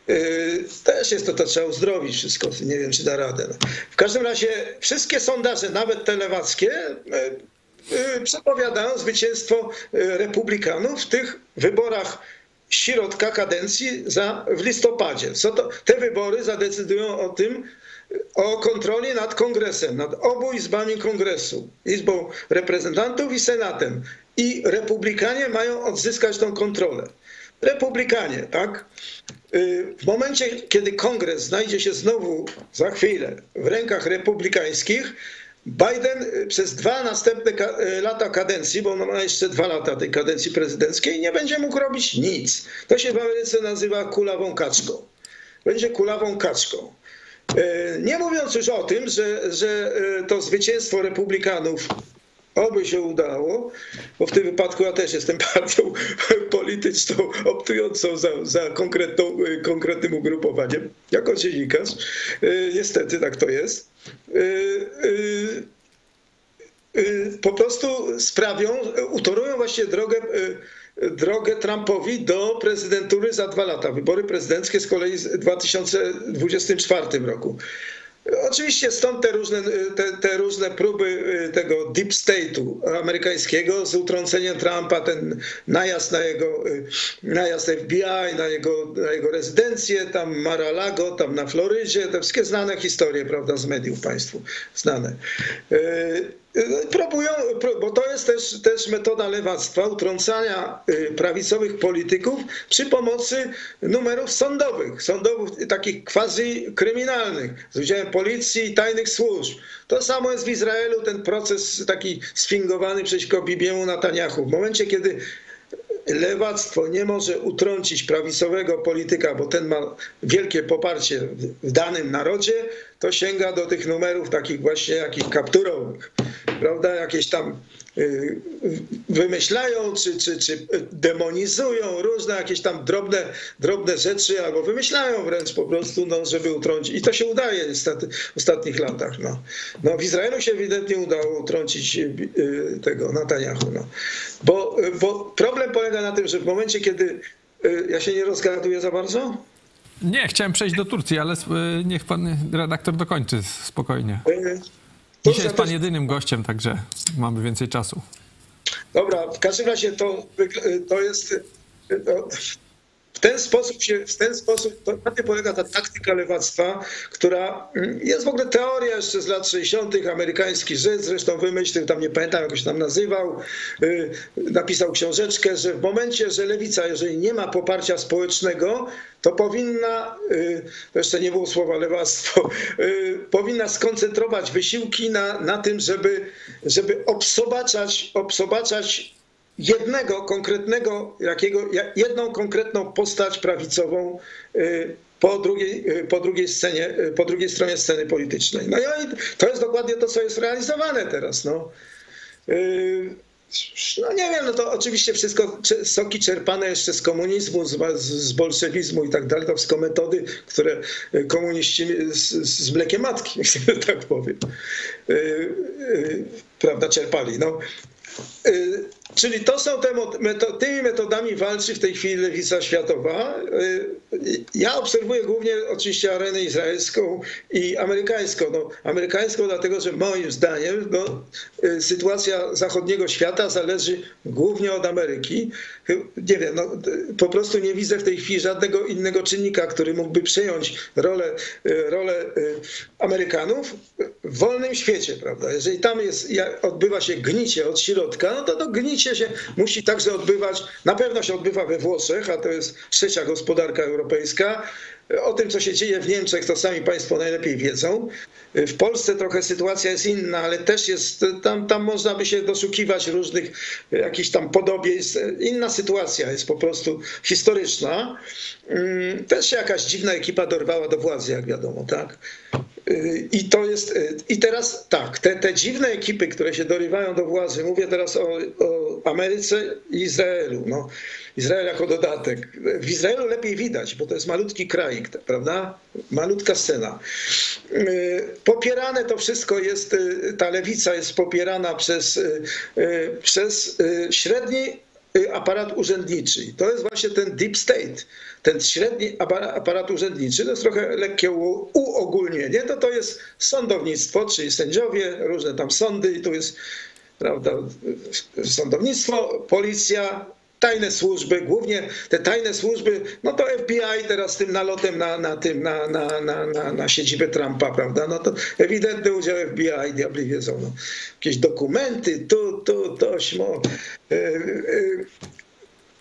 Yy, też jest to, to trzeba uzdrowić wszystko, nie wiem czy da radę. W każdym razie wszystkie sondaże, nawet te lewackie, yy, yy, przepowiadają zwycięstwo republikanów w tych wyborach środka kadencji za, w listopadzie. Co to, te wybory zadecydują o tym, o kontroli nad kongresem, nad obu izbami kongresu, izbą reprezentantów i senatem i republikanie mają odzyskać tą kontrolę. Republikanie, tak? Y, w momencie, kiedy kongres znajdzie się znowu za chwilę w rękach republikańskich, Biden y, przez dwa następne y, lata kadencji, bo on ma jeszcze dwa lata tej kadencji prezydenckiej, nie będzie mógł robić nic. To się w Ameryce nazywa kulawą kaczką. Będzie kulawą kaczką. Nie mówiąc już o tym, że, że to zwycięstwo republikanów Oby się udało, bo w tym wypadku ja też jestem partią polityczną optującą za, za konkretną, konkretnym ugrupowaniem, jako dziennikarz. Y, niestety tak to jest. Y, y, po prostu sprawią, utorują właśnie drogę, drogę Trumpowi do prezydentury za dwa lata. Wybory prezydenckie z kolei w 2024 roku. Oczywiście stąd te różne, te, te, różne próby y, tego deep state'u amerykańskiego z utrąceniem Trumpa, ten najazd na jego, y, najazd FBI, na jego, na jego rezydencję, tam Mar-a-Lago, tam na Florydzie, te wszystkie znane historie, prawda, z mediów państwu, znane. Próbują, pró- bo to jest też, też metoda lewactwa, utrącania y, prawicowych polityków przy pomocy numerów sądowych, sądów y, takich quasi kryminalnych, z udziałem policji i tajnych służb. To samo jest w Izraelu, ten proces taki sfingowany przeciwko Bibiemu Netanyahu. W momencie, kiedy lewactwo nie może utrącić prawicowego polityka, bo ten ma wielkie poparcie w- danym narodzie, to sięga do tych numerów takich właśnie jakichś kapturowych, prawda? Jakieś tam wymyślają, czy, czy, czy demonizują różne jakieś tam drobne, drobne rzeczy, albo wymyślają wręcz po prostu, no, żeby utrącić. I to się udaje niestety w ostatnich latach. No. No, w Izraelu się ewidentnie udało utrącić y, y, tego Netanyahu. No. Bo, bo problem polega na tym, że w momencie, kiedy y, ja się nie rozgaduję za bardzo, Nie, chciałem przejść do Turcji, ale y, niech pan redaktor dokończy spokojnie. Dzisiaj jest pan jedynym gościem, także mamy więcej czasu. Dobra, w każdym razie to, to jest. To w ten sposób się, w ten sposób, to na tym polega ta taktyka lewactwa, która mm, jest w ogóle teoria jeszcze z lat 60. amerykański Żyd, zresztą wymyślił, tam nie pamiętam jak się tam nazywał, y, napisał książeczkę, że w momencie, że lewica, jeżeli nie ma poparcia społecznego, to powinna, y, to jeszcze nie było słowa lewactwo, y, powinna skoncentrować wysiłki na, na tym, żeby, żeby obsobaczać, obsobaczać jednego konkretnego, jakiego, ja- jedną konkretną postać prawicową y, po drugiej, y, po drugiej scenie, y, po drugiej stronie sceny politycznej. No i to jest dokładnie to, co jest realizowane teraz. No. No nie wiem, no to oczywiście wszystko soki czerpane jeszcze z komunizmu, z, z, bolszewizmu i tak dalej, to wszystko metody, które komuniści z, z mlekiem matki, tak powiem, prawda, czerpali. No. Y, Czyli to są te mo- meto- tymi metodami walczy w tej chwili lewica światowa. Y, Ja obserwuję głównie oczywiście arenę izraelską i amerykańską. No, amerykańską dlatego, że moim zdaniem no, y, sytuacja zachodniego świata zależy głównie od Ameryki. Nie wiem, no, po prostu nie widzę w tej chwili żadnego innego czynnika, który mógłby przejąć rolę, rolę Amerykanów w wolnym świecie, prawda? Jeżeli tam jest, odbywa się gnicie od środka, no to to gnicie się musi także odbywać, na pewno się odbywa we Włoszech, a to jest trzecia gospodarka europejska. O tym, co się dzieje w Niemczech, to sami Państwo najlepiej wiedzą. W Polsce trochę sytuacja jest inna, ale też jest, tam, tam można by się doszukiwać różnych jakichś tam podobieństw. Inna sytuacja jest po prostu historyczna. Mm, Też się jakaś dziwna ekipa dorwała do władzy, jak wiadomo, tak? Y, I to jest, y, i teraz tak, te, te dziwne ekipy, które się dorywają do władzy, mówię teraz o, o Ameryce i Izraelu. No, Izrael jako dodatek. W Izraelu lepiej widać, bo to jest malutki kraik, prawda? Malutka scena. Y, Popierane to wszystko jest, ta lewica jest popierana przez, przez średni aparat urzędniczy. I to jest właśnie ten deep state, ten średni apara- aparat urzędniczy. To jest trochę lekkie uogólnienie. To to jest sądownictwo, czyli sędziowie, różne tam sądy i tu jest prawda, sądownictwo, policja, tajne służby, głównie te tajne służby, no to FBI teraz tym nalotem na, na tym, na, na, na, na, na siedzibę Trumpa, prawda, no to ewidentny udział FBI, diabli wiedzą, no. jakieś dokumenty, tu, tu, tośmo. Yy, yy.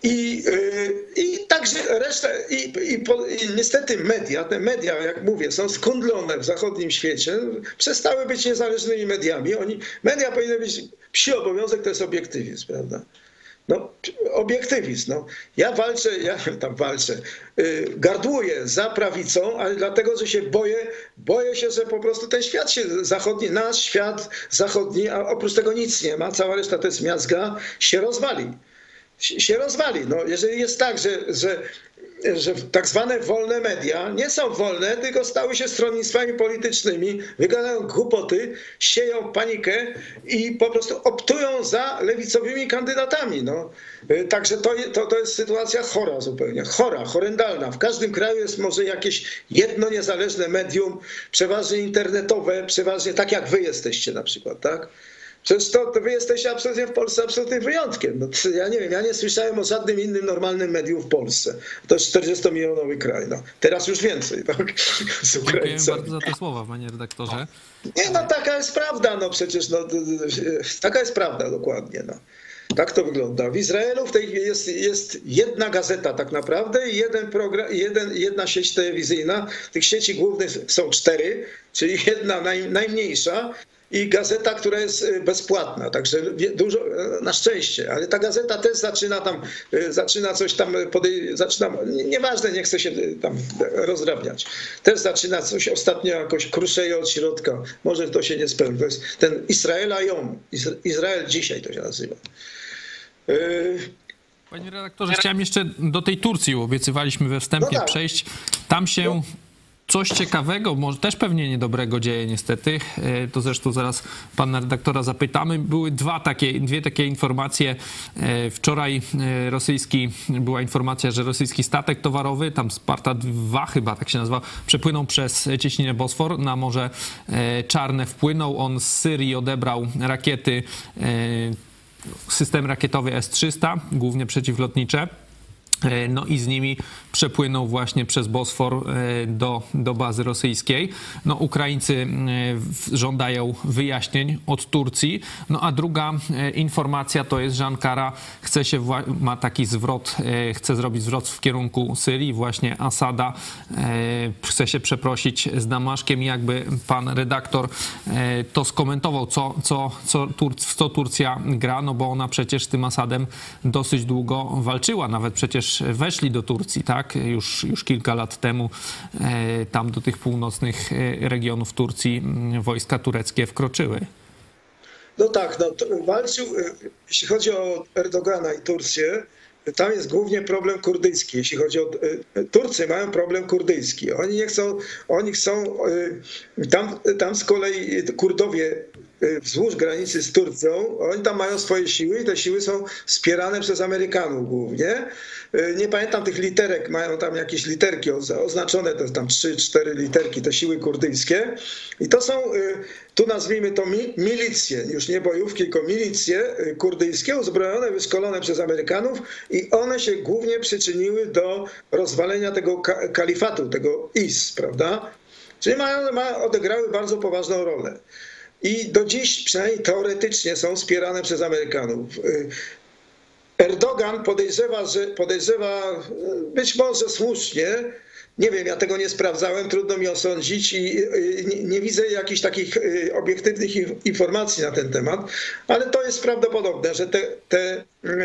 I, yy, I także reszta, i, i, i niestety media, te media, jak mówię, są skundlone w zachodnim świecie, przestały być niezależnymi mediami. Oni, media powinny być, psi obowiązek to jest obiektywizm, prawda? No, obiektywizm. No. Ja walczę, ja tam walczę, yy, gardłuję za prawicą, ale dlatego, że się boję, boję się, że po prostu ten świat się zachodni, nasz świat zachodni, a oprócz tego nic nie ma, cała reszta to jest miazga, się rozwali się rozwali. No, jeżeli jest tak, że, że, że tak zwane wolne media nie są wolne, tylko stały się stronnictwami politycznymi, wygadają głupoty, sieją panikę i po prostu optują za lewicowymi kandydatami. No. Także to, to, to jest sytuacja chora zupełnie, chora, horrendalna. W każdym kraju jest może jakieś jedno niezależne medium, przeważnie internetowe, przeważnie tak jak wy jesteście na przykład, tak? Przecież to, to wy jesteście absolutnie w Polsce absolutnym wyjątkiem. No, ja nie wiem, ja nie słyszałem o żadnym innym normalnym medium w Polsce. To jest 40-milionowy kraj. No. Teraz już więcej, tak? Z Dziękuję bardzo za te słowa, panie redaktorze. Nie, no taka jest prawda, no przecież, no, taka jest prawda dokładnie, no. Tak to wygląda. W Izraelu w tej jest, jest jedna gazeta tak naprawdę i jeden program, jeden, jedna sieć telewizyjna. Tych sieci głównych są cztery, czyli jedna naj, najmniejsza i gazeta, która jest y, bezpłatna, także dużo, y, na szczęście, ale ta gazeta też zaczyna tam, y, zaczyna coś tam, podej- zaczyna, nieważne, nie chcę się tam rozdrabniać, też zaczyna coś ostatnio jakoś kruszeje od środka, może to się nie spełni, to jest ten Izraela Jom, Izrael dzisiaj to się nazywa. Panie redaktorze, chciałem jeszcze do tej Turcji, obiecywaliśmy we wstępie no tak. przejść. Tam się no coś ciekawego, może też pewnie niedobrego dzieje niestety, e, to zresztą zaraz pana redaktora zapytamy. Były dwa takie, dwie takie informacje. E, wczoraj e, rosyjski, była informacja, że rosyjski statek towarowy, tam Sparta 2 chyba tak się nazywa, przepłynął przez cieśninę Bosfor na Morze Czarne wpłynął. On z Syrii odebrał rakiety, system rakietowy S-300, głównie przeciwlotnicze. No i z nimi przepłynął właśnie przez Bosfor e, do, do bazy rosyjskiej. No, Ukraińcy e, żądają wyjaśnień od Turcji. No a druga e, informacja to jest, że Ankara chce się, ma taki zwrot, chce zrobić zwrot w kierunku Syrii, właśnie Asada chce się przeprosić z Damaszkiem. Jakby pan redaktor to skomentował, co, co, co, co Turcja gra, no bo ona przecież z tym Asadem dosyć długo walczyła, nawet przecież weszli do Turcji, tak? Już, już kilka lat temu e, tam do tych północnych e, regionów Turcji wojska tureckie wkroczyły. No tak, no, walczył, e, jeśli chodzi o Erdogana i Turcję, tam jest głównie problem kurdyjski. Jeśli chodzi o Turcy, mają problem kurdyjski. Oni nie chcą, oni chcą, tam, tam z kolei Kurdowie wzdłuż granicy z Turcją, oni tam mają swoje siły i te siły są wspierane przez Amerykanów głównie. E, nie pamiętam tych literek, mają tam jakieś literki oznaczone, to tam 3-4 literki, te siły kurdyjskie. I to są, e, tu nazwijmy to milicje, już nie bojówki, tylko milicje kurdyjskie, uzbrojone, wyszkolone przez Amerykanów i one się głównie przyczyniły do rozwalenia tego kalifatu, tego IS, prawda? Czyli mają, ma, odegrały bardzo poważną rolę. I do dziś, przynajmniej teoretycznie, są wspierane przez Amerykanów. Erdogan podejrzewa, że podejrzewa być może słusznie, nie wiem, ja tego nie sprawdzałem, trudno mi osądzić i nie widzę jakichś takich y, obiektywnych informacji na ten temat, ale to jest prawdopodobne, że te, te,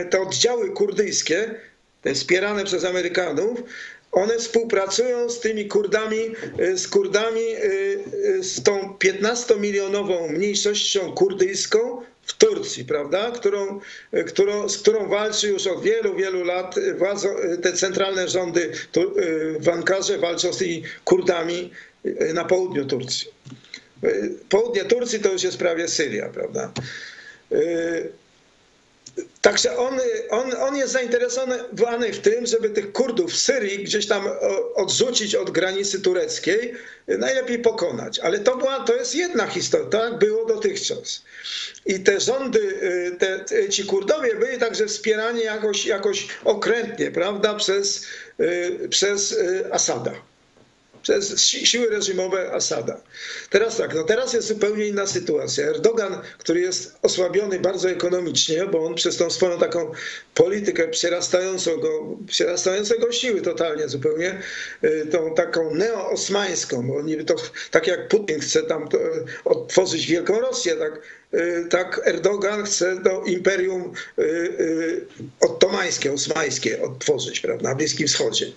te oddziały kurdyjskie, te wspierane przez Amerykanów, one współpracują z tymi Kurdami, y, z Kurdami, y, z tą 15-milionową mniejszością kurdyjską, w Turcji, prawda, którą, którą, z którą walczy już od wielu, wielu lat te centralne rządy w Ankarze walczą z tymi Kurdami na południu Turcji. Południe Turcji to już jest prawie Syria, prawda. Także on, on, on jest zainteresowany w tym, żeby tych Kurdów w Syrii gdzieś tam odrzucić od granicy tureckiej, najlepiej pokonać. Ale to, była, to jest jedna historia, tak było dotychczas. I te rządy, y, te, ci Kurdowie byli także wspierani jakoś, jakoś okrętnie, prawda, przez, y, przez y, Asada przez siły reżimowe Asada. Teraz tak, no teraz jest zupełnie inna sytuacja. Erdogan, który jest osłabiony bardzo ekonomicznie, bo on przez tą swoją taką politykę przerastającą go, przerastającą go siły totalnie zupełnie, y, tą taką neo-osmańską, bo niby to tak jak Putin chce tam odtworzyć Wielką Rosję, tak y, tak Erdogan chce to imperium y, ottomańskie, osmańskie odtworzyć prawda, na Bliskim Wschodzie.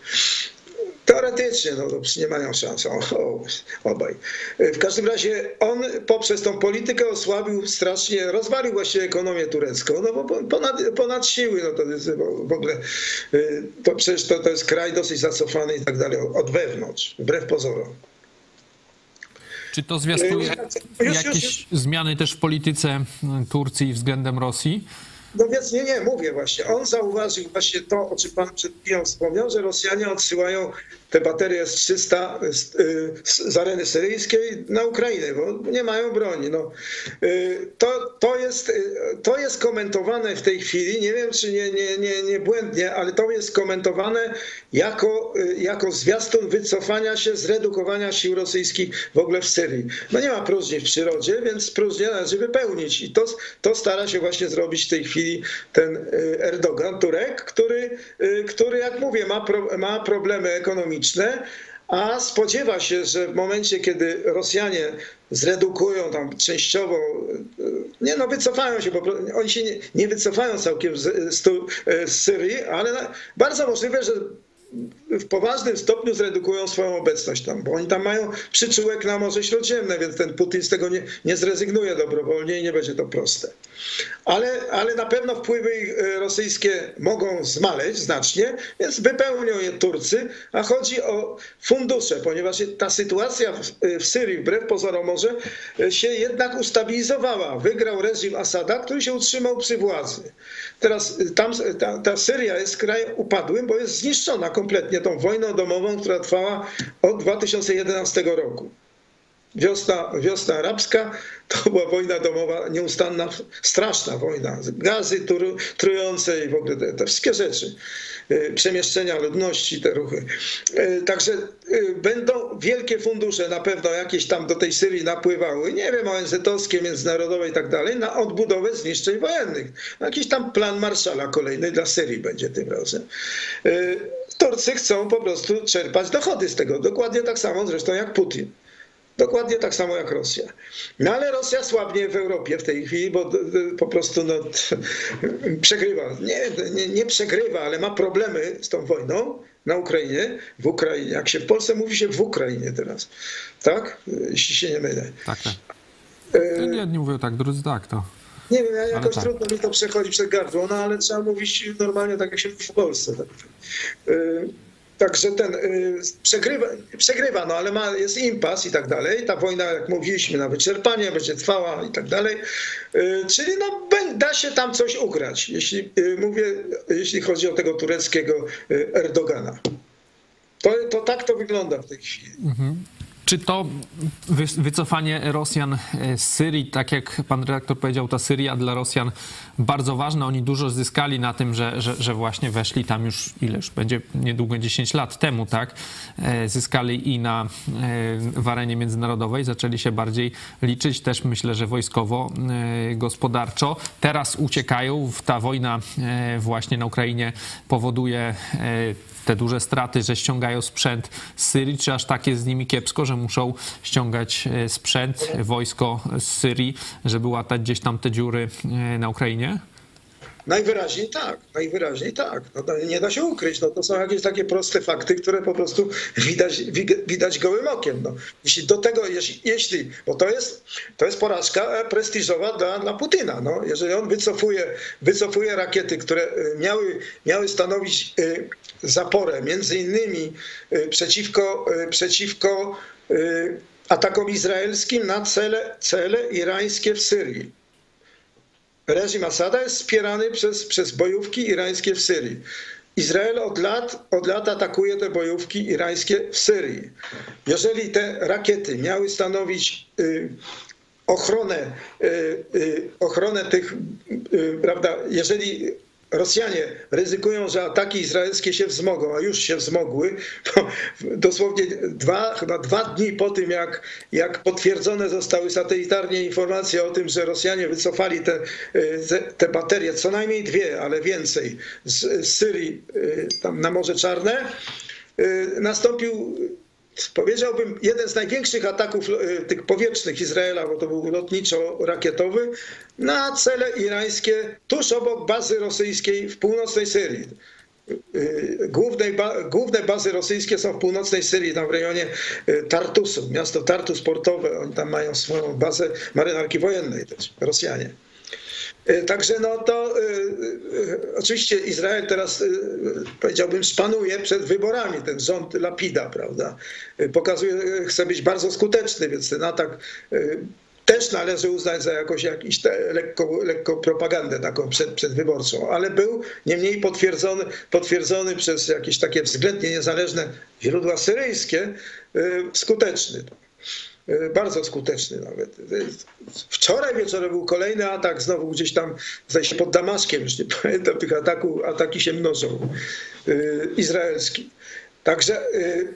Teoretycznie, no to nie mają szans obaj. W każdym razie on poprzez tą politykę osłabił strasznie, rozwalił właściwie ekonomię turecką, no bo ponad, ponad siły, no to jest w ogóle, y, to przecież to, to jest kraj dosyć zacofany i tak dalej, od wewnątrz, wbrew pozorom. Czy to zwiastuje y, jakieś zmiany też w polityce Turcji względem Rosji? No więc nie, nie, mówię właśnie. On zauważył właśnie to, o czym pan przed chwilą wspomniał, że Rosjanie odsyłają te te baterie S-300 z areny syryjskiej na Ukrainę, bo nie mają broni. No, to, to, jest, to jest komentowane w tej chwili, nie wiem czy nie, nie, nie, nie błędnie, ale to jest komentowane jako, jako zwiastun wycofania się, zredukowania sił rosyjskich w ogóle w Syrii. No nie ma próżni w przyrodzie, więc próżnię należy wypełnić i to, to stara się właśnie zrobić w tej chwili ten Erdogan, Turek, który, który jak mówię, ma, pro, ma problemy ekonomiczne, a spodziewa się, że w momencie, kiedy Rosjanie zredukują tam częściowo, nie no, wycofają się, bo oni się nie, nie wycofają całkiem z, z, z Syrii, ale bardzo możliwe, że w poważnym stopniu zredukują swoją obecność tam, bo oni tam mają przyczółek na Morze Śródziemne, więc ten Putin z tego nie, nie zrezygnuje dobrowolnie i nie będzie to proste. Ale, ale na pewno wpływy e, rosyjskie mogą zmaleć znacznie, więc wypełnią je Turcy, a chodzi o fundusze, ponieważ ta sytuacja w, w Syrii, wbrew pozorom może, e, się jednak ustabilizowała. Wygrał reżim Asada, który się utrzymał przy władzy. Teraz e, tam, ta, ta Syria jest krajem upadłym, bo jest zniszczona kompletnie tą wojną domową, która trwała od 2011 roku. Wiosna, wiosna arabska to była wojna domowa, nieustanna, straszna wojna. Gazy trujące i w ogóle te, te wszystkie rzeczy. E, przemieszczenia ludności, te ruchy. E, także e, będą wielkie fundusze na pewno jakieś tam do tej Syrii napływały, nie wiem, ONZ-owskie, międzynarodowe i tak dalej, na odbudowę zniszczeń wojennych. Jakiś tam plan Marszala kolejny dla Syrii będzie tym razem. Turcy chcą po prostu czerpać dochody z tego, dokładnie tak samo zresztą jak Putin. Dokładnie tak samo jak Rosja. No ale Rosja słabnie w Europie w tej chwili, bo po prostu no, przegrywa. Nie, nie, nie przegrywa, ale ma problemy z tą wojną na Ukrainie, w Ukrainie. Jak się w Polsce mówi się w Ukrainie teraz. Tak? Jeśli się nie mylę. Tak, tak. Nie, nie mówię tak, drudzy tak to. Nie wiem, jakoś tak. trudno mi to przechodzi przez gardło, no ale trzeba mówić normalnie tak, jak się w Polsce. Tak. Także ten y, przegrywa, przegrywa, no ale ma, jest impas i tak dalej. Ta wojna, jak mówiliśmy, na wyczerpanie będzie trwała i tak dalej. Y, czyli no, da się tam coś ugrać, jeśli y, mówię, jeśli chodzi o tego tureckiego Erdogana. To, to tak to wygląda w tej chwili. Mhm. Czy to wycofanie Rosjan e, z Syrii, tak jak pan redaktor powiedział, ta Syria dla Rosjan bardzo ważna. Oni dużo zyskali na tym, że, że, że właśnie weszli tam już, ile już będzie niedługo 10 lat temu, tak? E, zyskali i na, e, w arenie międzynarodowej, zaczęli się bardziej liczyć też myślę, że wojskowo, gospodarczo. Teraz uciekają. Ta wojna właśnie na Ukrainie powoduje te duże straty, że ściągają sprzęt z Syrii, czy aż tak jest z nimi kiepsko, że muszą ściągać e, sprzęt, wojsko z Syrii, żeby łatać gdzieś tam te dziury e, na Ukrainie? Najwyraźniej tak, najwyraźniej tak. No, nie da się ukryć. No, to są jakieś takie proste fakty, które po prostu widać, widać gołym okiem. No. Jeśli do tego, jeśli, jeśli, bo to jest, to jest porażka e, prestiżowa dla, dla Putina. No. Jeżeli on wycofuje, wycofuje rakiety, które miały, miały stanowić zaporę, między innymi przeciwko, przeciwko atakom izraelskim na cele, cele irańskie w Syrii. Reżim Asada jest wspierany przez, przez bojówki irańskie w Syrii. Izrael od lat, od lat atakuje te bojówki irańskie w Syrii. Jeżeli te rakiety miały stanowić ochronę, ochronę tych, prawda, jeżeli Rosjanie ryzykują, że ataki izraelskie się wzmogą, a już się wzmogły. Dosłownie dwa, chyba dwa dni po tym, jak, jak potwierdzone zostały satelitarnie informacje o tym, że Rosjanie wycofali te, te baterie, co najmniej dwie, ale więcej, z, z Syrii tam na Morze Czarne, nastąpił powiedziałbym, jeden z największych ataków e, tych powietrznych Izraela, bo to był lotniczo-rakietowy, na cele irańskie tuż obok bazy rosyjskiej w północnej Syrii. E, głównej, główne bazy rosyjskie są w północnej Syrii, tam w rejonie Tartusu, miasto Tartus portowe. Oni tam mają swoją bazę marynarki wojennej też, Rosjanie. E, także no to y, y, oczywiście Izrael teraz powiedziałbym szpanuje przed wyborami, ten rząd Lapida, prawda? Pokazuje, chce być bardzo skuteczny, więc ten atak te, też należy uznać za jakąś jakiś te, lekko, lekko propagandę taką przed, przedwyborczą, ale był niemniej potwierdzony, potwierdzony przez jakieś takie względnie niezależne źródła syryjskie skuteczny. Bardzo skuteczny nawet. Wczoraj wieczorem był kolejny atak, znowu gdzieś tam, zdaje pod Damaszkiem, już nie pamiętam, tych ataków, ataki się mnożą, izraelski. Także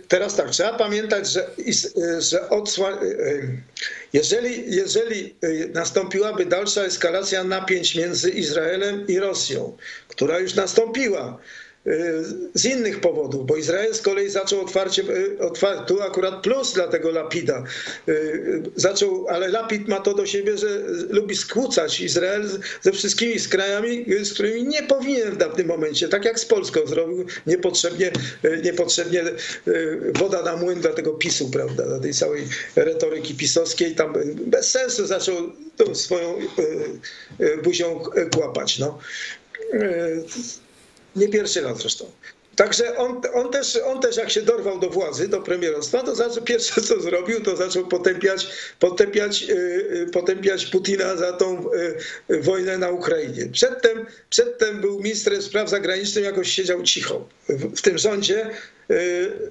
teraz tak, trzeba pamiętać, że, że odsła... Jeżeli, jeżeli nastąpiłaby dalsza eskalacja napięć między Izraelem i Rosją, która już nastąpiła, z innych powodów, bo Izrael z kolei zaczął otwarcie, otwar tu akurat plus dla tego Lapida, zaczął, ale Lapid ma to do siebie, że lubi skłócać Izrael ze wszystkimi z krajami, z którymi nie powinien w danym momencie, tak jak z Polską zrobił niepotrzebnie, niepotrzebnie woda na młyn dla tego PiSu, prawda, dla tej całej retoryki pisowskiej, tam bez sensu zaczął swoją buzią kłapać, no nie pierwszy raz zresztą. Także on, on, też, on też jak się dorwał do władzy, do premierostwa, to zaczął, pierwsze co zrobił, to zaczął potępiać, potępiać, potępiać Putina za tą wojnę na Ukrainie. Przedtem, przedtem był ministrem spraw zagranicznych, jakoś siedział cicho w, tym rządzie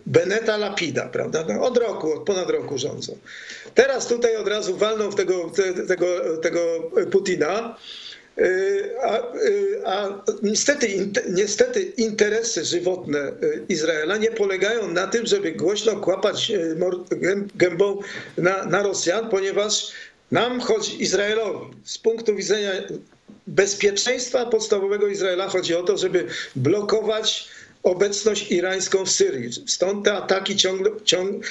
Beneta Lapida, prawda? No, od roku, od ponad roku rządzą. Teraz tutaj od razu walną w tego, tego, tego Putina. A, a, niestety, niestety interesy żywotne Izraela nie polegają na tym, żeby głośno kłapać gębą na, na Rosjan, ponieważ nam chodzi, Izraelowi, z punktu widzenia bezpieczeństwa podstawowego Izraela chodzi o to, żeby blokować obecność irańską w Syrii. Stąd te ataki ciągle, ciąg,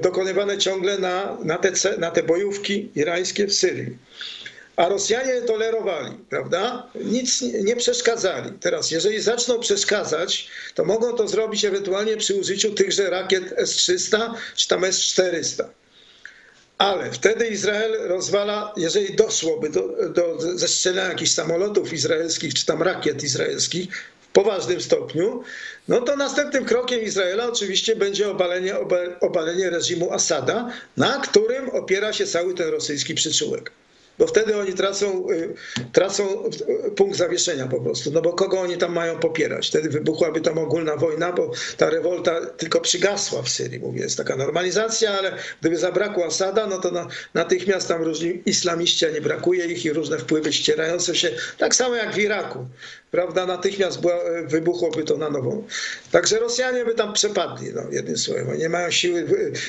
dokonywane ciągle na, na, te, na te bojówki irańskie w Syrii. A Rosjanie tolerowali, prawda? Nic nie przeszkadzali. Teraz, jeżeli zaczną przeszkadzać, to mogą to zrobić ewentualnie przy użyciu tychże rakiet S-300 czy tam S-400. Ale wtedy Izrael rozwala, jeżeli doszłoby do, do zestrzelenia jakichś samolotów izraelskich czy tam rakiet izraelskich w poważnym stopniu, no to następnym krokiem Izraela oczywiście będzie obalenie, obalenie reżimu Asada, na którym opiera się cały ten rosyjski przyczółek bo wtedy oni tracą, tracą punkt zawieszenia po prostu, no bo kogo oni tam mają popierać? Wtedy wybuchłaby tam ogólna wojna, bo ta rewolta tylko przygasła w Syrii, mówię, jest taka normalizacja, ale gdyby zabrakło Asada, no to na, natychmiast tam różni islamiści, nie brakuje ich i różne wpływy ścierające się, tak samo jak w Iraku, prawda, natychmiast była, wybuchłoby to na nową. Także Rosjanie by tam przepadli, no, jednym słowem. Nie mają siły,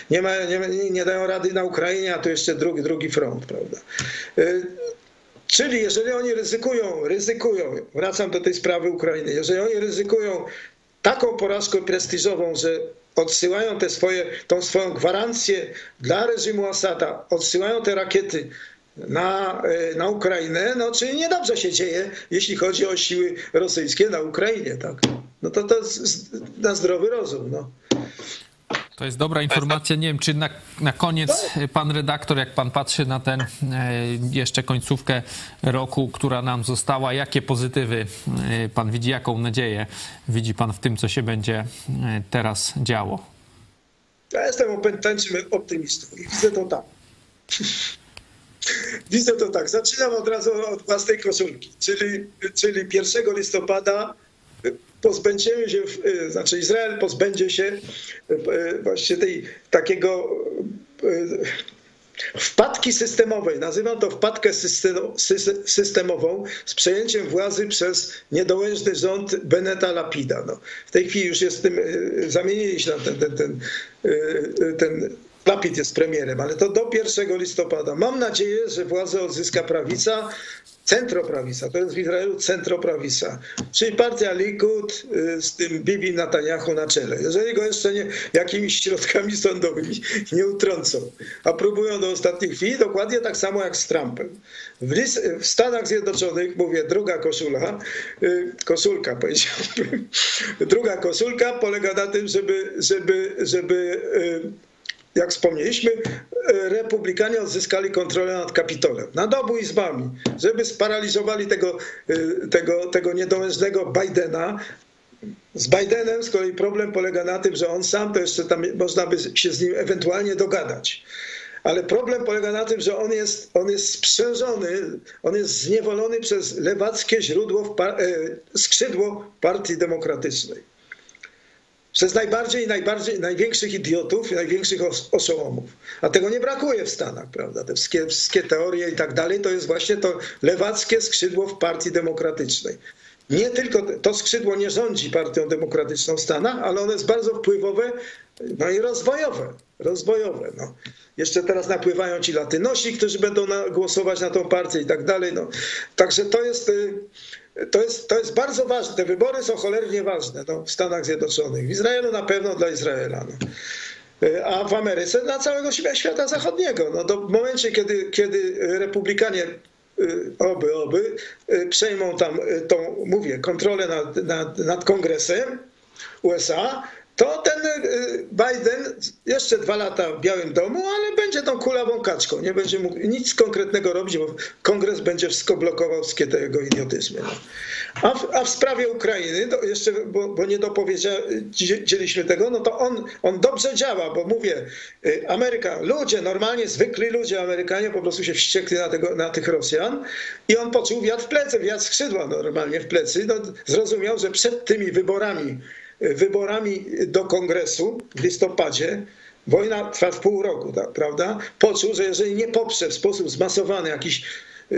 nie, mają, nie, nie dają rady na Ukrainie, a tu jeszcze drugi, drugi front, prawda. Czyli jeżeli oni ryzykują, ryzykują, wracam do tej sprawy Ukrainy, jeżeli oni ryzykują taką porażkę prestiżową, że odsyłają te swoje, tą swoją gwarancję dla reżimu Asada, odsyłają te rakiety na, na Ukrainę, no czyli niedobrze się dzieje, jeśli chodzi o siły rosyjskie na Ukrainie, tak? No to to na zdrowy rozum, no. To jest dobra informacja. Nie wiem, czy na, na koniec pan redaktor, jak pan patrzy na ten e, jeszcze końcówkę roku, która nam została, jakie pozytywy e, pan widzi, jaką nadzieję widzi pan w tym, co się będzie e, teraz działo? Ja jestem opętańczym optymistą i widzę to tak. Widzę to tak. Zaczynam od razu od własnej koszulki, czyli, czyli 1 listopada pozbędziemy się, y, znaczy Izrael pozbędzie się y, właśnie tej takiego y, wpadki systemowej, nazywam to wpadkę systemową z przejęciem władzy przez niedołężny rząd Beneta Lapida. No, w tej chwili już jest tym, zamienili się na ten, ten, ten, ten Lapid jest premierem, ale to do 1 listopada. Mam nadzieję, że władzę odzyska prawica, centroprawica, to jest w Izraelu centroprawica, czyli partia Likud y, z tym Bibi Netanyahu na czele. Jeżeli go jeszcze nie, jakimiś środkami sądowymi nie utrącą, a próbują do ostatniej chwili, dokładnie tak samo jak z Trumpem. W, w Stanach Zjednoczonych, mówię, druga koszula, y, koszulka powiedziałbym, druga koszulka polega na tym, żeby, żeby, żeby y, jak wspomnieliśmy, e, republikanie odzyskali kontrolę nad Kapitolem, nad obu izbami, żeby sparaliżowali tego, e, tego, tego niedołężnego Bidena. Z Bidenem z kolei problem polega na tym, że on sam to jeszcze tam można by się z nim ewentualnie dogadać. ale problem polega na tym, że on jest, on jest sprzężony, on jest zniewolony przez lewackie źródło, w par, e, skrzydło Partii Demokratycznej. Przez najbardziej, najbardziej, największych idiotów i największych os- oszołomów. A tego nie brakuje w Stanach, prawda? Te wszystkie, wszystkie teorie i tak dalej, to jest właśnie to lewackie skrzydło w Partii Demokratycznej. Nie tylko to skrzydło nie rządzi Partią Demokratyczną w Stanach, ale ono jest bardzo wpływowe, no i rozwojowe. Rozwojowe. No. Jeszcze teraz napływają ci latynosi, którzy będą na, głosować na tą partię i tak dalej. No. Także to jest, y, to, jest, to jest bardzo ważne. Te wybory są cholernie ważne no, w Stanach Zjednoczonych. W Izraelu na pewno dla Izraela. No. Y, A w Ameryce dla całego świata zachodniego. No, do, w momencie, kiedy, kiedy republikanie y, oby, oby, y, przejmą tam tą, mówię, kontrolę nad, nad, nad kongresem USA, to ten y, Biden jeszcze dwa lata w Białym Domu, ale będzie tą kulawą kaczką. Nie będzie mógł nic konkretnego robić, bo kongres będzie wszystko blokował, wszystkie te jego idiotyzmy. No. A, w, a w sprawie Ukrainy, jeszcze, bo, bo nie dopowiedzieliśmy tego, no to on, on dobrze działa, bo mówię, y, Ameryka, ludzie, normalnie zwykli ludzie, Amerykanie po prostu się wściekli na, tego, na tych Rosjan i on poczuł wiatr w plecy, wiatr skrzydła normalnie w plecy. No, zrozumiał, że przed tymi wyborami, wyborami do kongresu w listopadzie, wojna trwa w pół roku, tak, prawda? Poczuł, że jeżeli nie poprze w sposób zmasowany jakiś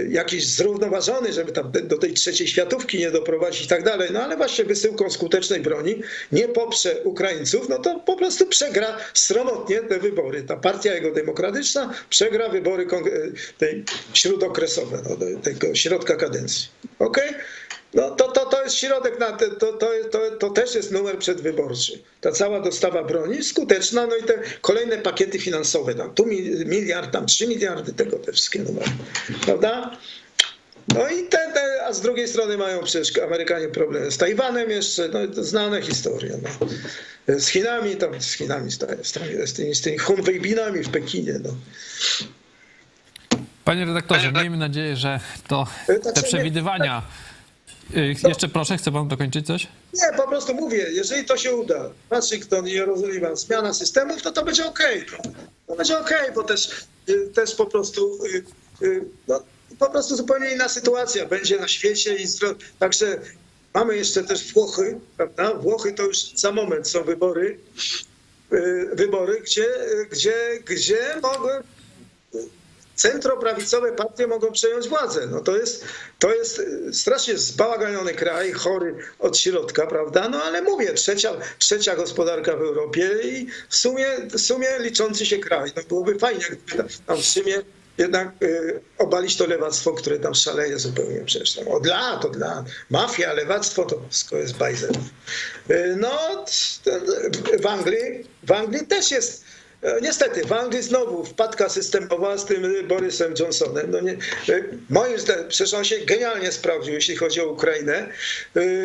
jakiś zrównoważony, żeby tam do tej trzeciej światówki nie doprowadzić i tak dalej, no ale właśnie wysyłką skutecznej broni nie poprze Ukraińców, no to po prostu przegra sromotnie te wybory. Ta partia jego demokratyczna przegra wybory tej śródokresowe, no, tego środka kadencji. Okej? Okay? No to, to, to jest środek, na te, to, to, to, to też jest numer przedwyborczy. Ta cała dostawa broni skuteczna, no i te kolejne pakiety finansowe, tam tu miliard, tam trzy miliardy, tego te wszystkie numery, prawda? No i te, te, a z drugiej strony mają przecież Amerykanie problem z Tajwanem jeszcze, no to znane historie. No. Z Chinami, tam z Chinami, z, z, tymi, z tymi Hunwejbinami w Pekinie. No. Panie redaktorze, miejmy nadzieję, że to te przewidywania jeszcze proszę, chce pan dokończyć coś? Nie, po prostu mówię, jeżeli to się uda, Waszyngton i Jerozolima, zmiana systemów, to to będzie okej. Okay. To będzie okej, okay, bo też, też po prostu no, po prostu zupełnie inna sytuacja będzie na świecie i także mamy jeszcze też Włochy, prawda? Włochy to już za moment są wybory, wybory, gdzie, gdzie, gdzie mogły centroprawicowe partie mogą przejąć władzę. No to jest, to jest strasznie zbałaganiony kraj, chory od środka, prawda? No ale mówię, trzecia, trzecia gospodarka w Europie i w sumie, w sumie liczący się kraj. No byłoby fajnie, gdyby tam w sumie jednak y, obalić to lewactwo, które tam szaleje zupełnie przecież. Tam od lat, od lat. Mafia, lewactwo, to wszystko jest bajzel. Y, no, w Anglii, w Anglii też jest Niestety, w Anglii znowu wpadka systemowa z tym Borysem Johnsonem. No nie, moim zdaniem, przecież on się genialnie sprawdził, jeśli chodzi o Ukrainę.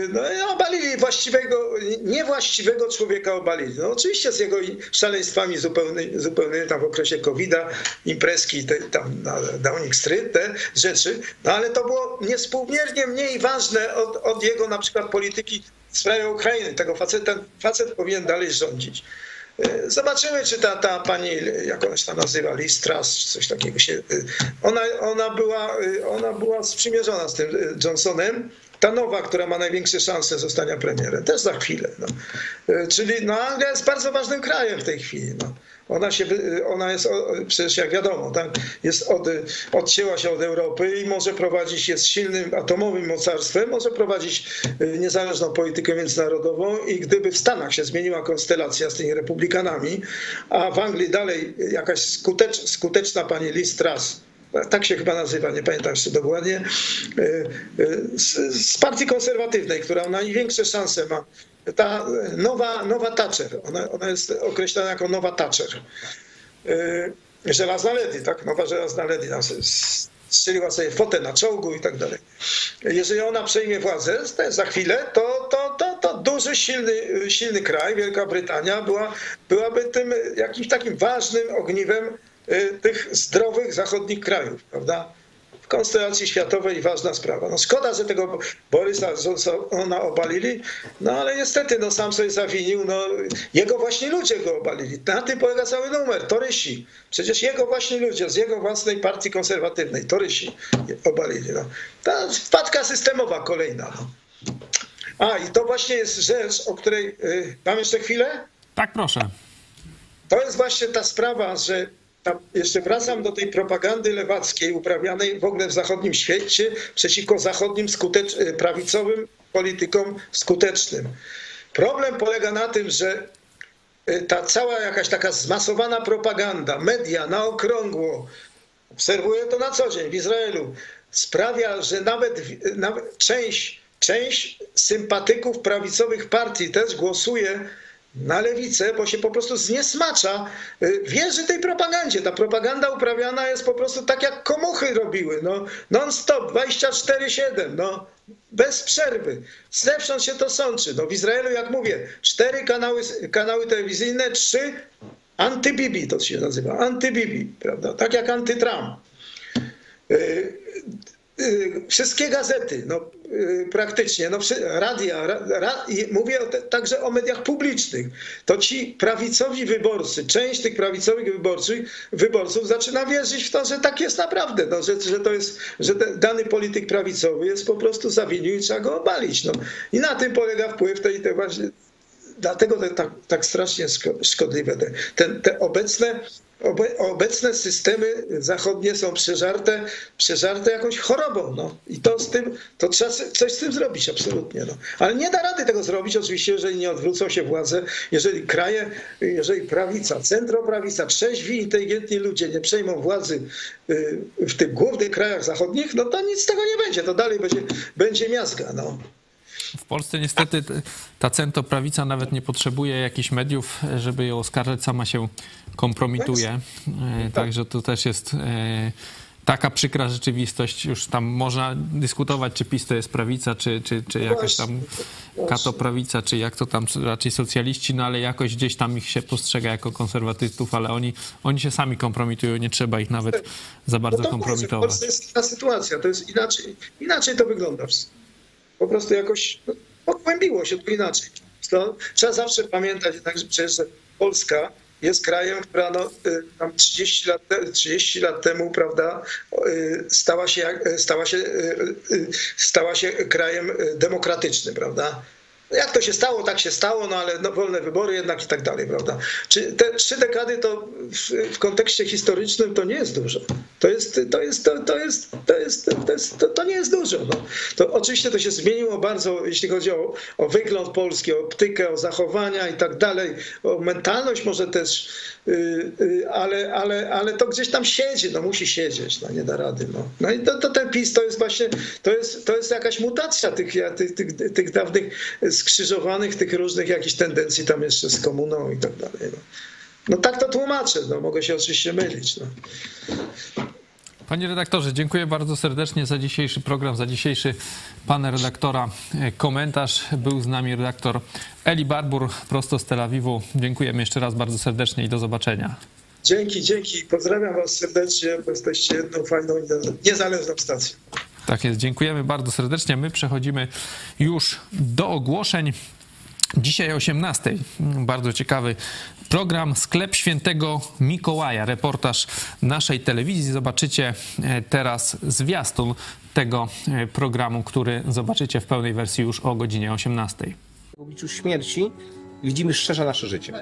No i obalili właściwego, niewłaściwego człowieka obalili. No oczywiście z jego szaleństwami zupełnymi, zupełnymi tam w okresie COVID-a, imprezki, te, tam na Downing Street, te rzeczy. No ale to było niespółmiernie mniej ważne od, od jego na przykład polityki w sprawie Ukrainy. Tego facet, ten facet powinien dalej rządzić. Zobaczymy, czy ta, ta pani, jak ona się tam nazywa, Listras, czy coś takiego się. Ona, ona, była, ona była sprzymierzona z tym Johnsonem. Ta nowa, która ma największe szanse zostania premierem, też za chwilę. No. Czyli no, Anglia jest bardzo ważnym krajem w tej chwili. No. Ona, się, ona jest, przecież jak wiadomo, tak, jest od, odcięła się od Europy i może prowadzić, jest silnym atomowym mocarstwem, może prowadzić niezależną politykę międzynarodową i gdyby w Stanach się zmieniła konstelacja z tymi republikanami, a w Anglii dalej jakaś skutecz, skuteczna pani Liz Truss, tak się chyba nazywa, nie pamiętam jeszcze dokładnie, z, z partii konserwatywnej, która największe szanse ma ta nowa, nowa Thatcher, ona, ona jest określana jako nowa Thatcher. Żelazna Ledy, tak? Nowa żelazna Ledy. Strzeliła sobie fotę na czołgu i tak dalej. Jeżeli ona przejmie władzę za chwilę, to, to, to, to duży, silny, silny kraj, Wielka Brytania, była, byłaby tym jakimś takim ważnym ogniwem tych zdrowych zachodnich krajów, prawda? konstelacji światowej ważna sprawa. No szkoda, że tego Borysa Johnsona obalili, no ale niestety no sam sobie zawinił, no jego właśnie ludzie go obalili. Na tym polega cały numer, torysi. Przecież jego właśnie ludzie z jego własnej partii konserwatywnej, torysi obalili. No. Ta wpadka systemowa kolejna. No. A i to właśnie jest rzecz, o której... Y, mam jeszcze chwilę? Tak, proszę. To jest właśnie ta sprawa, że tam jeszcze wracam do tej propagandy lewackiej uprawianej w ogóle w zachodnim świecie przeciwko zachodnim skutecz, prawicowym politykom skutecznym. Problem polega na tym, że ta cała jakaś taka zmasowana propaganda, media na okrągło, obserwuję to na co dzień w Izraelu, sprawia, że nawet, nawet część, część sympatyków prawicowych partii też głosuje na lewicę, bo się po prostu zniesmacza, wierzy tej propagandzie. Ta propaganda uprawiana jest po prostu tak, jak komuchy robiły, no, non-stop, 24-7, no, bez przerwy. Zewsząd się to sączy. No, w Izraelu, jak mówię, cztery kanały, kanały telewizyjne, trzy antybibi to się nazywa, antybibi, prawda, tak jak antytram. Wszystkie gazety, no praktycznie, no radia, ra, mówię o te, także o mediach publicznych, to ci prawicowi wyborcy, część tych prawicowych wyborców, wyborców zaczyna wierzyć w to, że tak jest naprawdę, no, że, że to jest, że dany polityk prawicowy jest po prostu zawinił i trzeba go obalić. No. I na tym polega wpływ tej, tej właśnie, dlatego te, tak, tak strasznie szkodliwe te, te, te obecne obecne systemy zachodnie są przeżarte, przeżarte jakąś chorobą. No. I to z tym, to trzeba coś z tym zrobić, absolutnie. No. Ale nie da rady tego zrobić, oczywiście, jeżeli nie odwrócą się władze, jeżeli kraje, jeżeli prawica, centroprawica, trzeźwi, inteligentni ludzie nie przejmą władzy w tych głównych krajach zachodnich, no to nic z tego nie będzie. To dalej będzie, będzie miazga. No. W Polsce niestety ta centroprawica nawet nie potrzebuje jakichś mediów, żeby ją oskarżać, sama się kompromituje. Także to też jest taka przykra rzeczywistość. Już tam można dyskutować, czy PiS to jest prawica, czy, czy, czy jakaś tam katoprawica, czy jak to tam raczej socjaliści, no ale jakoś gdzieś tam ich się postrzega jako konserwatystów, ale oni, oni się sami kompromitują, nie trzeba ich nawet za bardzo no to kompromitować. W Polsce jest ta sytuacja, to jest inaczej, inaczej to wygląda po prostu jakoś no, pogłębiło się to inaczej. To trzeba zawsze pamiętać jednak, że przecież Polska jest krajem, która no, tam 30 lat, 30 lat temu, prawda, stała się, stała, się, stała się krajem demokratycznym, prawda. Jak to się stało, tak się stało, no ale no, wolne wybory jednak i tak dalej, prawda? Czy te trzy dekady to w, w, kontekście historycznym to nie jest dużo. To jest, to jest, to, to jest, to jest, to, jest, to, to nie jest dużo. No. To oczywiście to się zmieniło bardzo, jeśli chodzi o, o wygląd Polski, o optykę, o zachowania i tak dalej, o mentalność może też, yy, yy, ale, ale, ale to gdzieś tam siedzi, no musi siedzieć, no nie da rady. No, no i to, to ten PiS to jest właśnie, to jest, to jest jakaś mutacja tych, tych, tych, tych dawnych skrzyżowanych tych różnych jakichś tendencji tam jeszcze z komuną i tak dalej. No, no tak to tłumaczę, no mogę się oczywiście mylić. No. Panie redaktorze, dziękuję bardzo serdecznie za dzisiejszy program, za dzisiejszy pana redaktora komentarz. Był z nami redaktor Eli Barbur prosto z Tel Awiwu. Dziękujemy jeszcze raz bardzo serdecznie i do zobaczenia. Dzięki, dzięki. Pozdrawiam was serdecznie, bo jesteście jedną fajną, niezależną stacją. Tak jest, dziękujemy bardzo serdecznie. My przechodzimy już do ogłoszeń. Dzisiaj o 18. Bardzo ciekawy program Sklep Świętego Mikołaja. Reportaż naszej telewizji. Zobaczycie teraz zwiastun tego programu, który zobaczycie w pełnej wersji już o godzinie 18. W obliczu śmierci widzimy szczerze nasze życie.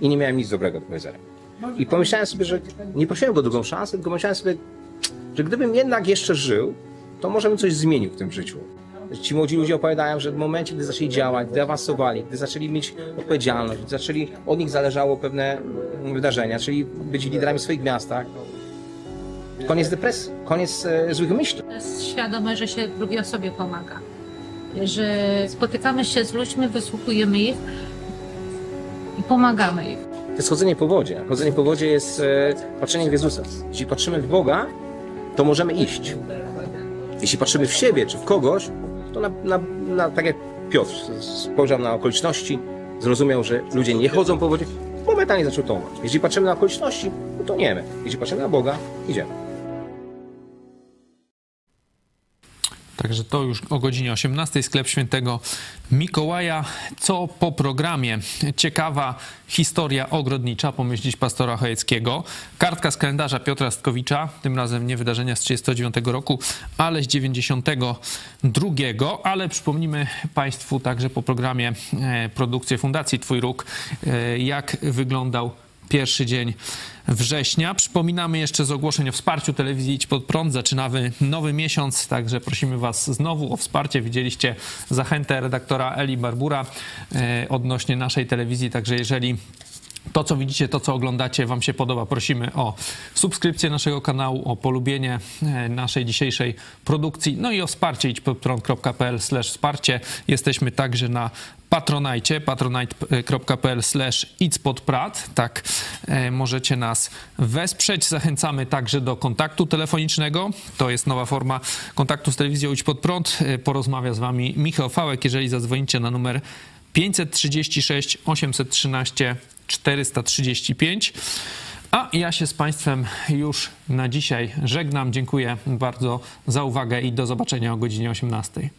I nie miałem nic dobrego do powiedzenia. I pomyślałem sobie, że nie prosiłem go drugą szansę, tylko pomyślałem sobie, że gdybym jednak jeszcze żył, to może bym coś zmienił w tym życiu. Ci młodzi ludzie opowiadają, że w momencie, gdy zaczęli działać, gdy awansowali, gdy zaczęli mieć odpowiedzialność, gdy zaczęli, od nich zależało pewne wydarzenia, czyli być liderami w swoich miastach, koniec depresji, koniec e, złych myśli. jest świadome, że się drugiej osobie pomaga. Że spotykamy się z ludźmi, wysłuchujemy ich i pomagamy im. To jest chodzenie po wodzie. Chodzenie po wodzie jest e, patrzenie w Jezusa. Jeśli patrzymy w Boga, to możemy iść. Jeśli patrzymy w siebie czy w kogoś, to na, na, na, tak jak Piotr spojrzał na okoliczności, zrozumiał, że ludzie nie chodzą po wodzie, momentalnie zaczął tonąć. Jeśli patrzymy na okoliczności, to toniemy. Jeśli patrzymy na Boga, idziemy. Także to już o godzinie 18 sklep świętego Mikołaja. Co po programie? Ciekawa historia ogrodnicza, pomyślić pastora Chojeckiego. Kartka z kalendarza Piotra Stkowicza, tym razem nie wydarzenia z 39 roku, ale z 92. Ale przypomnimy Państwu także po programie e, produkcję Fundacji Twój Róg, e, jak wyglądał pierwszy dzień września. Przypominamy jeszcze z ogłoszeń o wsparciu telewizji Idź Pod Prąd. Zaczynamy nowy miesiąc, także prosimy Was znowu o wsparcie. Widzieliście zachętę redaktora Eli Barbura e, odnośnie naszej telewizji, także jeżeli to, co widzicie, to, co oglądacie, Wam się podoba, prosimy o subskrypcję naszego kanału, o polubienie e, naszej dzisiejszej produkcji, no i o wsparcie idźpodprąd.pl wsparcie. Jesteśmy także na Patronajcie, patronite.pl slash tak e, możecie nas wesprzeć. Zachęcamy także do kontaktu telefonicznego. To jest nowa forma kontaktu z telewizją Idź Pod Prąd. E, porozmawia z wami Michał Fałek, jeżeli zadzwonicie na numer 536 813 435. A ja się z Państwem już na dzisiaj żegnam. Dziękuję bardzo za uwagę i do zobaczenia o godzinie 18.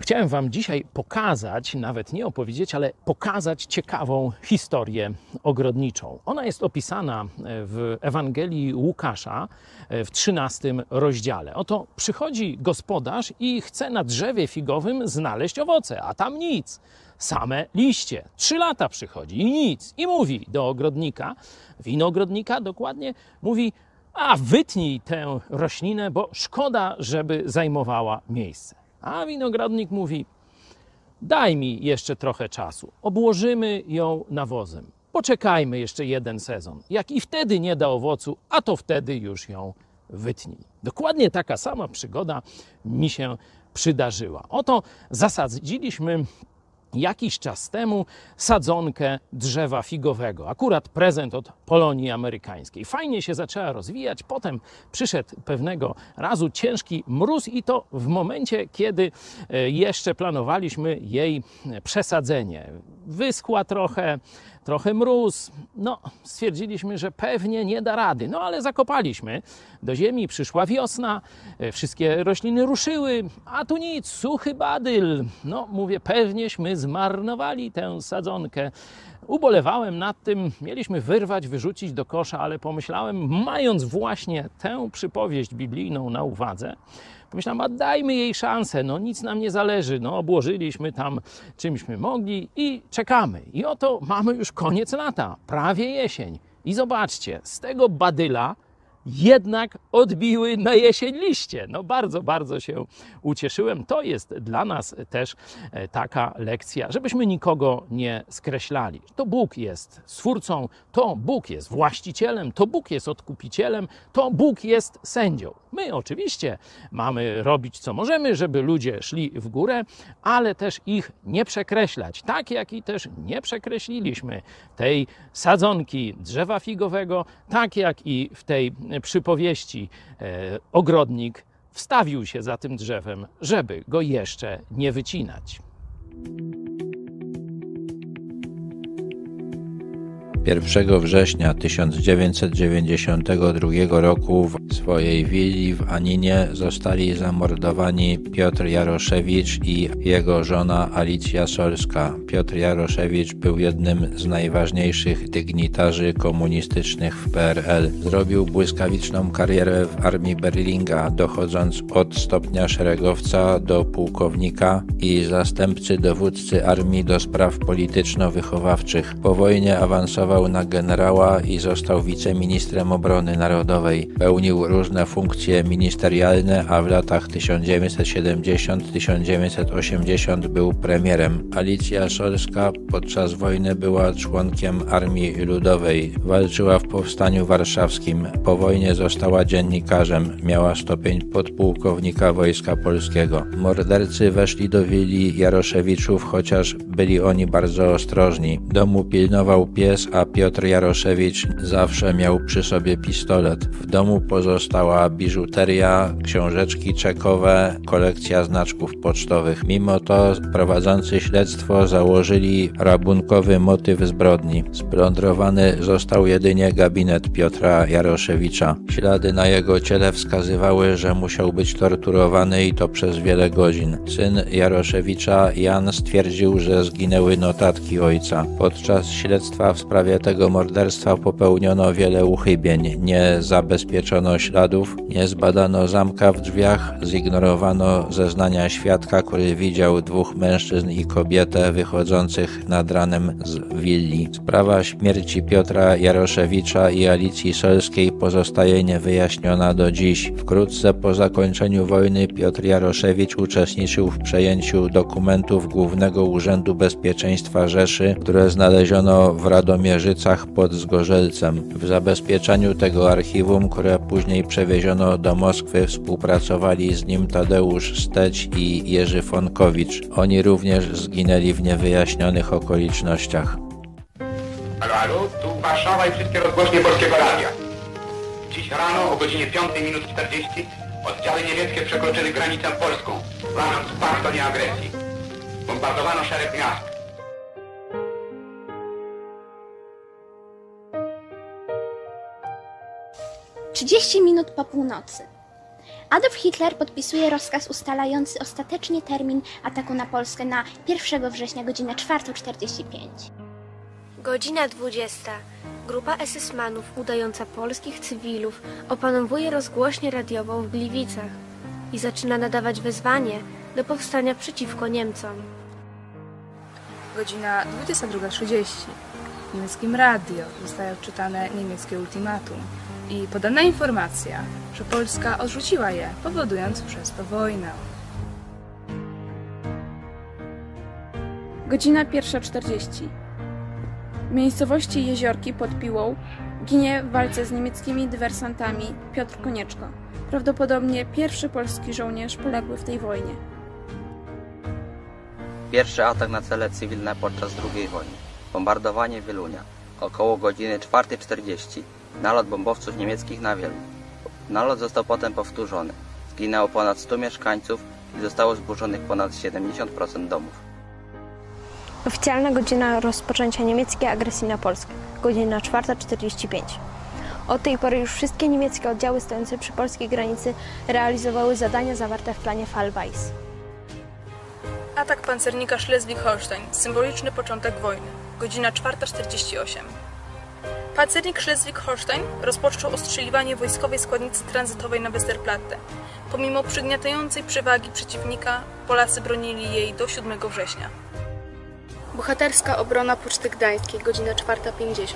Chciałem Wam dzisiaj pokazać, nawet nie opowiedzieć, ale pokazać ciekawą historię ogrodniczą. Ona jest opisana w Ewangelii Łukasza w 13 rozdziale. Oto przychodzi gospodarz i chce na drzewie figowym znaleźć owoce, a tam nic same liście. Trzy lata przychodzi i nic. I mówi do ogrodnika, winogrodnika dokładnie, mówi, a wytnij tę roślinę, bo szkoda, żeby zajmowała miejsce. A winogrodnik mówi, daj mi jeszcze trochę czasu, obłożymy ją nawozem. Poczekajmy jeszcze jeden sezon. Jak i wtedy nie da owocu, a to wtedy już ją wytnij. Dokładnie taka sama przygoda mi się przydarzyła. Oto zasadziliśmy jakiś czas temu sadzonkę drzewa figowego. Akurat prezent od Polonii Amerykańskiej. Fajnie się zaczęła rozwijać, potem przyszedł pewnego razu ciężki mróz i to w momencie, kiedy e, jeszcze planowaliśmy jej przesadzenie. Wyschła trochę, trochę mróz. No, stwierdziliśmy, że pewnie nie da rady. No, ale zakopaliśmy. Do ziemi przyszła wiosna, e, wszystkie rośliny ruszyły, a tu nic, suchy badyl. No, mówię, pewnieśmy zmarnowali tę sadzonkę. Ubolewałem nad tym, mieliśmy wyrwać, wyrzucić do kosza, ale pomyślałem, mając właśnie tę przypowieść biblijną na uwadze, Pomyślałem, a dajmy jej szansę, no nic nam nie zależy, no obłożyliśmy tam czymśmy mogli i czekamy. I oto mamy już koniec lata, prawie jesień. I zobaczcie, z tego badyla jednak odbiły na jesień liście. No bardzo, bardzo się ucieszyłem. To jest dla nas też e, taka lekcja, żebyśmy nikogo nie skreślali. To Bóg jest stwórcą, to Bóg jest właścicielem, to Bóg jest odkupicielem, to Bóg jest sędzią. My oczywiście mamy robić co możemy, żeby ludzie szli w górę, ale też ich nie przekreślać. Tak jak i też nie przekreśliliśmy tej sadzonki drzewa figowego, tak jak i w tej przypowieści e, ogrodnik wstawił się za tym drzewem, żeby go jeszcze nie wycinać. 1 września 1992 roku w swojej willi w Aninie zostali zamordowani Piotr Jaroszewicz i jego żona Alicja Solska. Piotr Jaroszewicz był jednym z najważniejszych dygnitarzy komunistycznych w PRL. Zrobił błyskawiczną karierę w armii Berlinga, dochodząc od stopnia szeregowca do pułkownika i zastępcy dowódcy armii do spraw polityczno-wychowawczych. Po wojnie awansował na generała i został wiceministrem obrony narodowej. Pełnił różne funkcje ministerialne, a w latach 1970-1980 był premierem. Alicja Szolska podczas wojny była członkiem Armii Ludowej. Walczyła w Powstaniu Warszawskim. Po wojnie została dziennikarzem. Miała stopień podpułkownika Wojska Polskiego. Mordercy weszli do willi Jaroszewiczów, chociaż byli oni bardzo ostrożni. Domu pilnował pies, a Piotr Jaroszewicz zawsze miał przy sobie pistolet. W domu pozostała biżuteria, książeczki czekowe, kolekcja znaczków pocztowych. Mimo to prowadzący śledztwo założyli rabunkowy motyw zbrodni. Splądrowany został jedynie gabinet Piotra Jaroszewicza. Ślady na jego ciele wskazywały, że musiał być torturowany i to przez wiele godzin. Syn Jaroszewicza, Jan, stwierdził, że zginęły notatki ojca. Podczas śledztwa w sprawie tego morderstwa popełniono wiele uchybień. Nie zabezpieczono śladów, nie zbadano zamka w drzwiach, zignorowano zeznania świadka, który widział dwóch mężczyzn i kobietę wychodzących nad ranem z willi. Sprawa śmierci Piotra Jaroszewicza i Alicji Solskiej pozostaje niewyjaśniona do dziś. Wkrótce po zakończeniu wojny Piotr Jaroszewicz uczestniczył w przejęciu dokumentów Głównego Urzędu Bezpieczeństwa Rzeszy, które znaleziono w Radomierzycach pod Zgorzelcem. W zabezpieczaniu tego archiwum, które później przewieziono do Moskwy, współpracowali z nim Tadeusz Steć i Jerzy Fonkowicz. Oni również zginęli w niewyjaśnionych okolicznościach. Halo, halo, tu Warszawa i wszystkie rozgłośnie Polskiego Radia. Dziś rano o godzinie 5 minut 40 oddziały niemieckie przekroczyły granicę polską, łamiąc pakt o nieagresji. Bombardowano szereg miast. Trzydzieści minut po północy. Adolf Hitler podpisuje rozkaz ustalający ostatecznie termin ataku na Polskę na 1 września godzinę 4.45. Godzina 20. Grupa SS-manów udająca polskich cywilów opanowuje rozgłośnię radiową w Gliwicach i zaczyna nadawać wezwanie do powstania przeciwko Niemcom. Godzina 22.30. W niemieckim radio zostaje odczytane niemieckie ultimatum i podana informacja, że Polska odrzuciła je, powodując przez to wojnę. Godzina 1.40. W miejscowości Jeziorki pod Piłą ginie w walce z niemieckimi dywersantami Piotr Konieczko, prawdopodobnie pierwszy polski żołnierz poległy w tej wojnie. Pierwszy atak na cele cywilne podczas II wojny. Bombardowanie Wielunia. Około godziny 4.40. Nalot bombowców niemieckich na Wieluń. Nalot został potem powtórzony. Zginęło ponad 100 mieszkańców i zostało zburzonych ponad 70% domów. Oficjalna godzina rozpoczęcia niemieckiej agresji na Polskę. Godzina 4.45. Od tej pory już wszystkie niemieckie oddziały stojące przy polskiej granicy realizowały zadania zawarte w planie Fallweiss. Atak pancernika Schleswig-Holstein. Symboliczny początek wojny. Godzina 4.48. Pancernik Schleswig-Holstein rozpoczął ostrzeliwanie wojskowej składnicy tranzytowej na Westerplatte. Pomimo przygniatającej przewagi przeciwnika, Polacy bronili jej do 7 września. Bohaterska obrona Poczty Gdańskiej, godzina 4.50.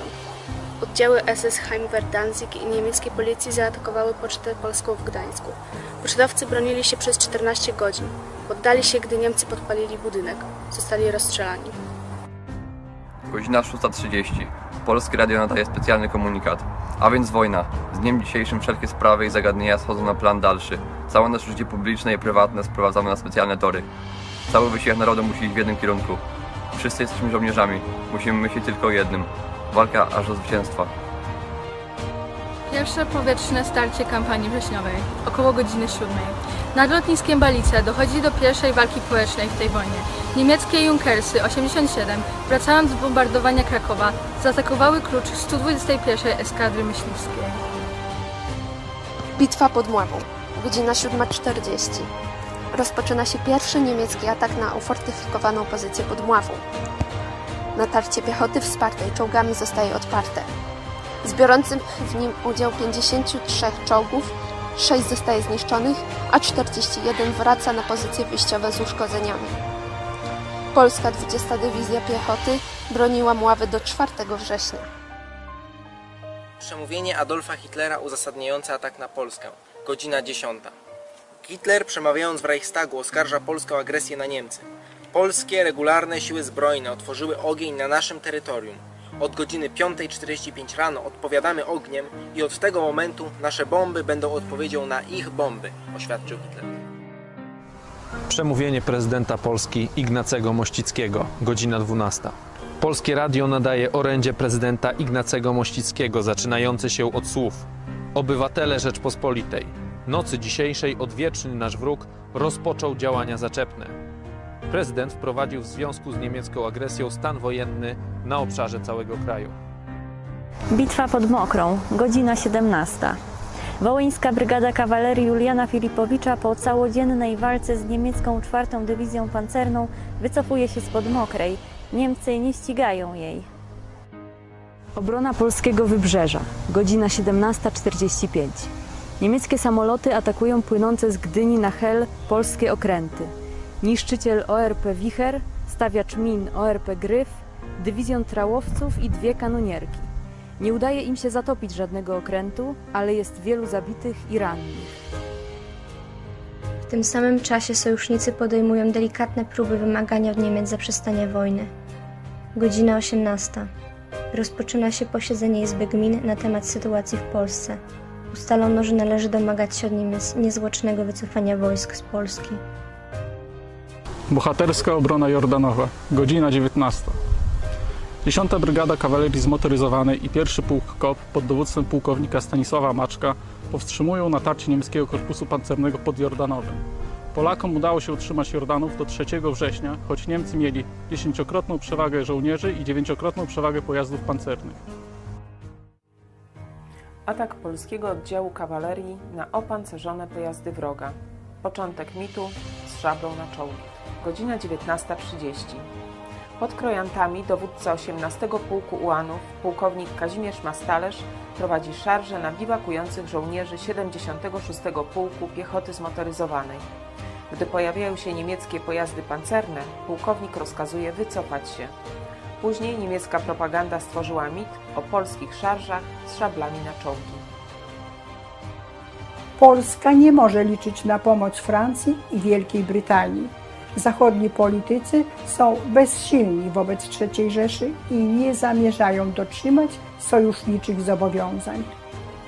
Oddziały SS Heimwehr-Danzig i niemieckiej policji zaatakowały Pocztę Polską w Gdańsku. Pocztowcy bronili się przez 14 godzin. Poddali się, gdy Niemcy podpalili budynek. Zostali rozstrzelani. Godzina 6.30. Polskie Radio nadaje specjalny komunikat. A więc wojna. Z dniem dzisiejszym wszelkie sprawy i zagadnienia schodzą na plan dalszy. Całe nasze życie publiczne i prywatne sprowadzamy na specjalne tory. Cały wysiłek narodu musi iść w jednym kierunku. Wszyscy jesteśmy żołnierzami. Musimy myśleć tylko o jednym. Walka aż do zwycięstwa. Pierwsze powietrzne starcie kampanii wrześniowej, około godziny 7. Nad lotniskiem Balice dochodzi do pierwszej walki społecznej w tej wojnie. Niemieckie Junkersy 87, wracając z bombardowania Krakowa, zaatakowały klucz 121 Eskadry Myśliwskiej. Bitwa pod Mławą, godzina 7.40. Rozpoczyna się pierwszy niemiecki atak na ufortyfikowaną pozycję pod Mławą. Natarcie piechoty wspartej czołgami zostaje odparte. Z biorącym w nim udział 53 czołgów, 6 zostaje zniszczonych, a 41 wraca na pozycje wyjściowe z uszkodzeniami. Polska 20 Dywizja Piechoty broniła Mławy do 4 września. Przemówienie Adolfa Hitlera uzasadniające atak na Polskę. Godzina 10. Hitler przemawiając w Reichstagu oskarża Polskę o agresję na Niemcy. Polskie regularne siły zbrojne otworzyły ogień na naszym terytorium. Od godziny 5.45 rano odpowiadamy ogniem i od tego momentu nasze bomby będą odpowiedzią na ich bomby, oświadczył Hitler. Przemówienie prezydenta Polski Ignacego Mościckiego, godzina 12. Polskie Radio nadaje orędzie prezydenta Ignacego Mościckiego, zaczynające się od słów Obywatele Rzeczpospolitej, nocy dzisiejszej odwieczny nasz wróg rozpoczął działania zaczepne. Prezydent wprowadził w związku z niemiecką agresją stan wojenny na obszarze całego kraju. Bitwa pod Mokrą, godzina 17. Wołyńska Brygada Kawalerii Juliana Filipowicza po całodziennej walce z niemiecką czwartą Dywizją Pancerną wycofuje się spod Mokrej. Niemcy nie ścigają jej. Obrona polskiego wybrzeża, godzina 17.45. Niemieckie samoloty atakują płynące z Gdyni na Hel polskie okręty. Niszczyciel ORP Wicher, stawiacz min ORP Gryf, dywizjon trałowców i dwie kanonierki. Nie udaje im się zatopić żadnego okrętu, ale jest wielu zabitych i rannych. W tym samym czasie sojusznicy podejmują delikatne próby wymagania od Niemiec zaprzestania wojny. Godzina 18. Rozpoczyna się posiedzenie Izby Gmin na temat sytuacji w Polsce. Ustalono, że należy domagać się od Niemiec niezwłocznego wycofania wojsk z Polski. Bohaterska obrona Jordanowa, godzina 19. 10. Brygada Kawalerii Zmotoryzowanej i pierwszy pułk KOP pod dowództwem pułkownika Stanisława Maczka powstrzymują natarcie niemieckiego korpusu pancernego pod Jordanowem. Polakom udało się utrzymać Jordanów do 3 września, choć Niemcy mieli dziesięciokrotną przewagę żołnierzy i dziewięciokrotną przewagę pojazdów pancernych. Atak polskiego oddziału kawalerii na opancerzone pojazdy wroga. Początek mitu z szablą na czołgu. Godzina 19.30. Pod Krojantami dowódca 18 Pułku Ułanów, pułkownik Kazimierz Mastalerz, prowadzi szarże na biwakujących żołnierzy 76 Pułku Piechoty Zmotoryzowanej. Gdy pojawiają się niemieckie pojazdy pancerne, pułkownik rozkazuje wycofać się. Później niemiecka propaganda stworzyła mit o polskich szarżach z szablami na czołgi. Polska nie może liczyć na pomoc Francji i Wielkiej Brytanii. Zachodni politycy są bezsilni wobec III Rzeszy i nie zamierzają dotrzymać sojuszniczych zobowiązań.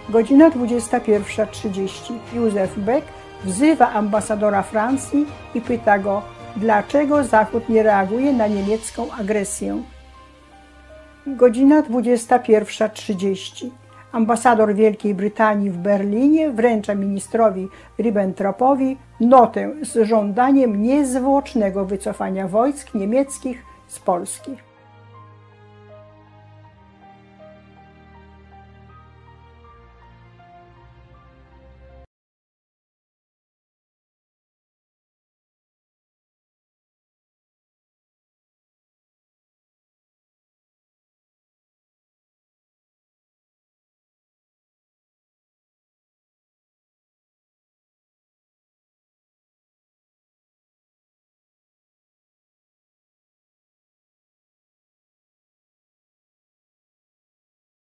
Godzina 21.30. Józef Beck wzywa ambasadora Francji i pyta go, dlaczego Zachód nie reaguje na niemiecką agresję. Godzina 21.30. Ambasador Wielkiej Brytanii w Berlinie wręcza ministrowi Ribbentropowi notę z żądaniem niezwłocznego wycofania wojsk niemieckich z Polski.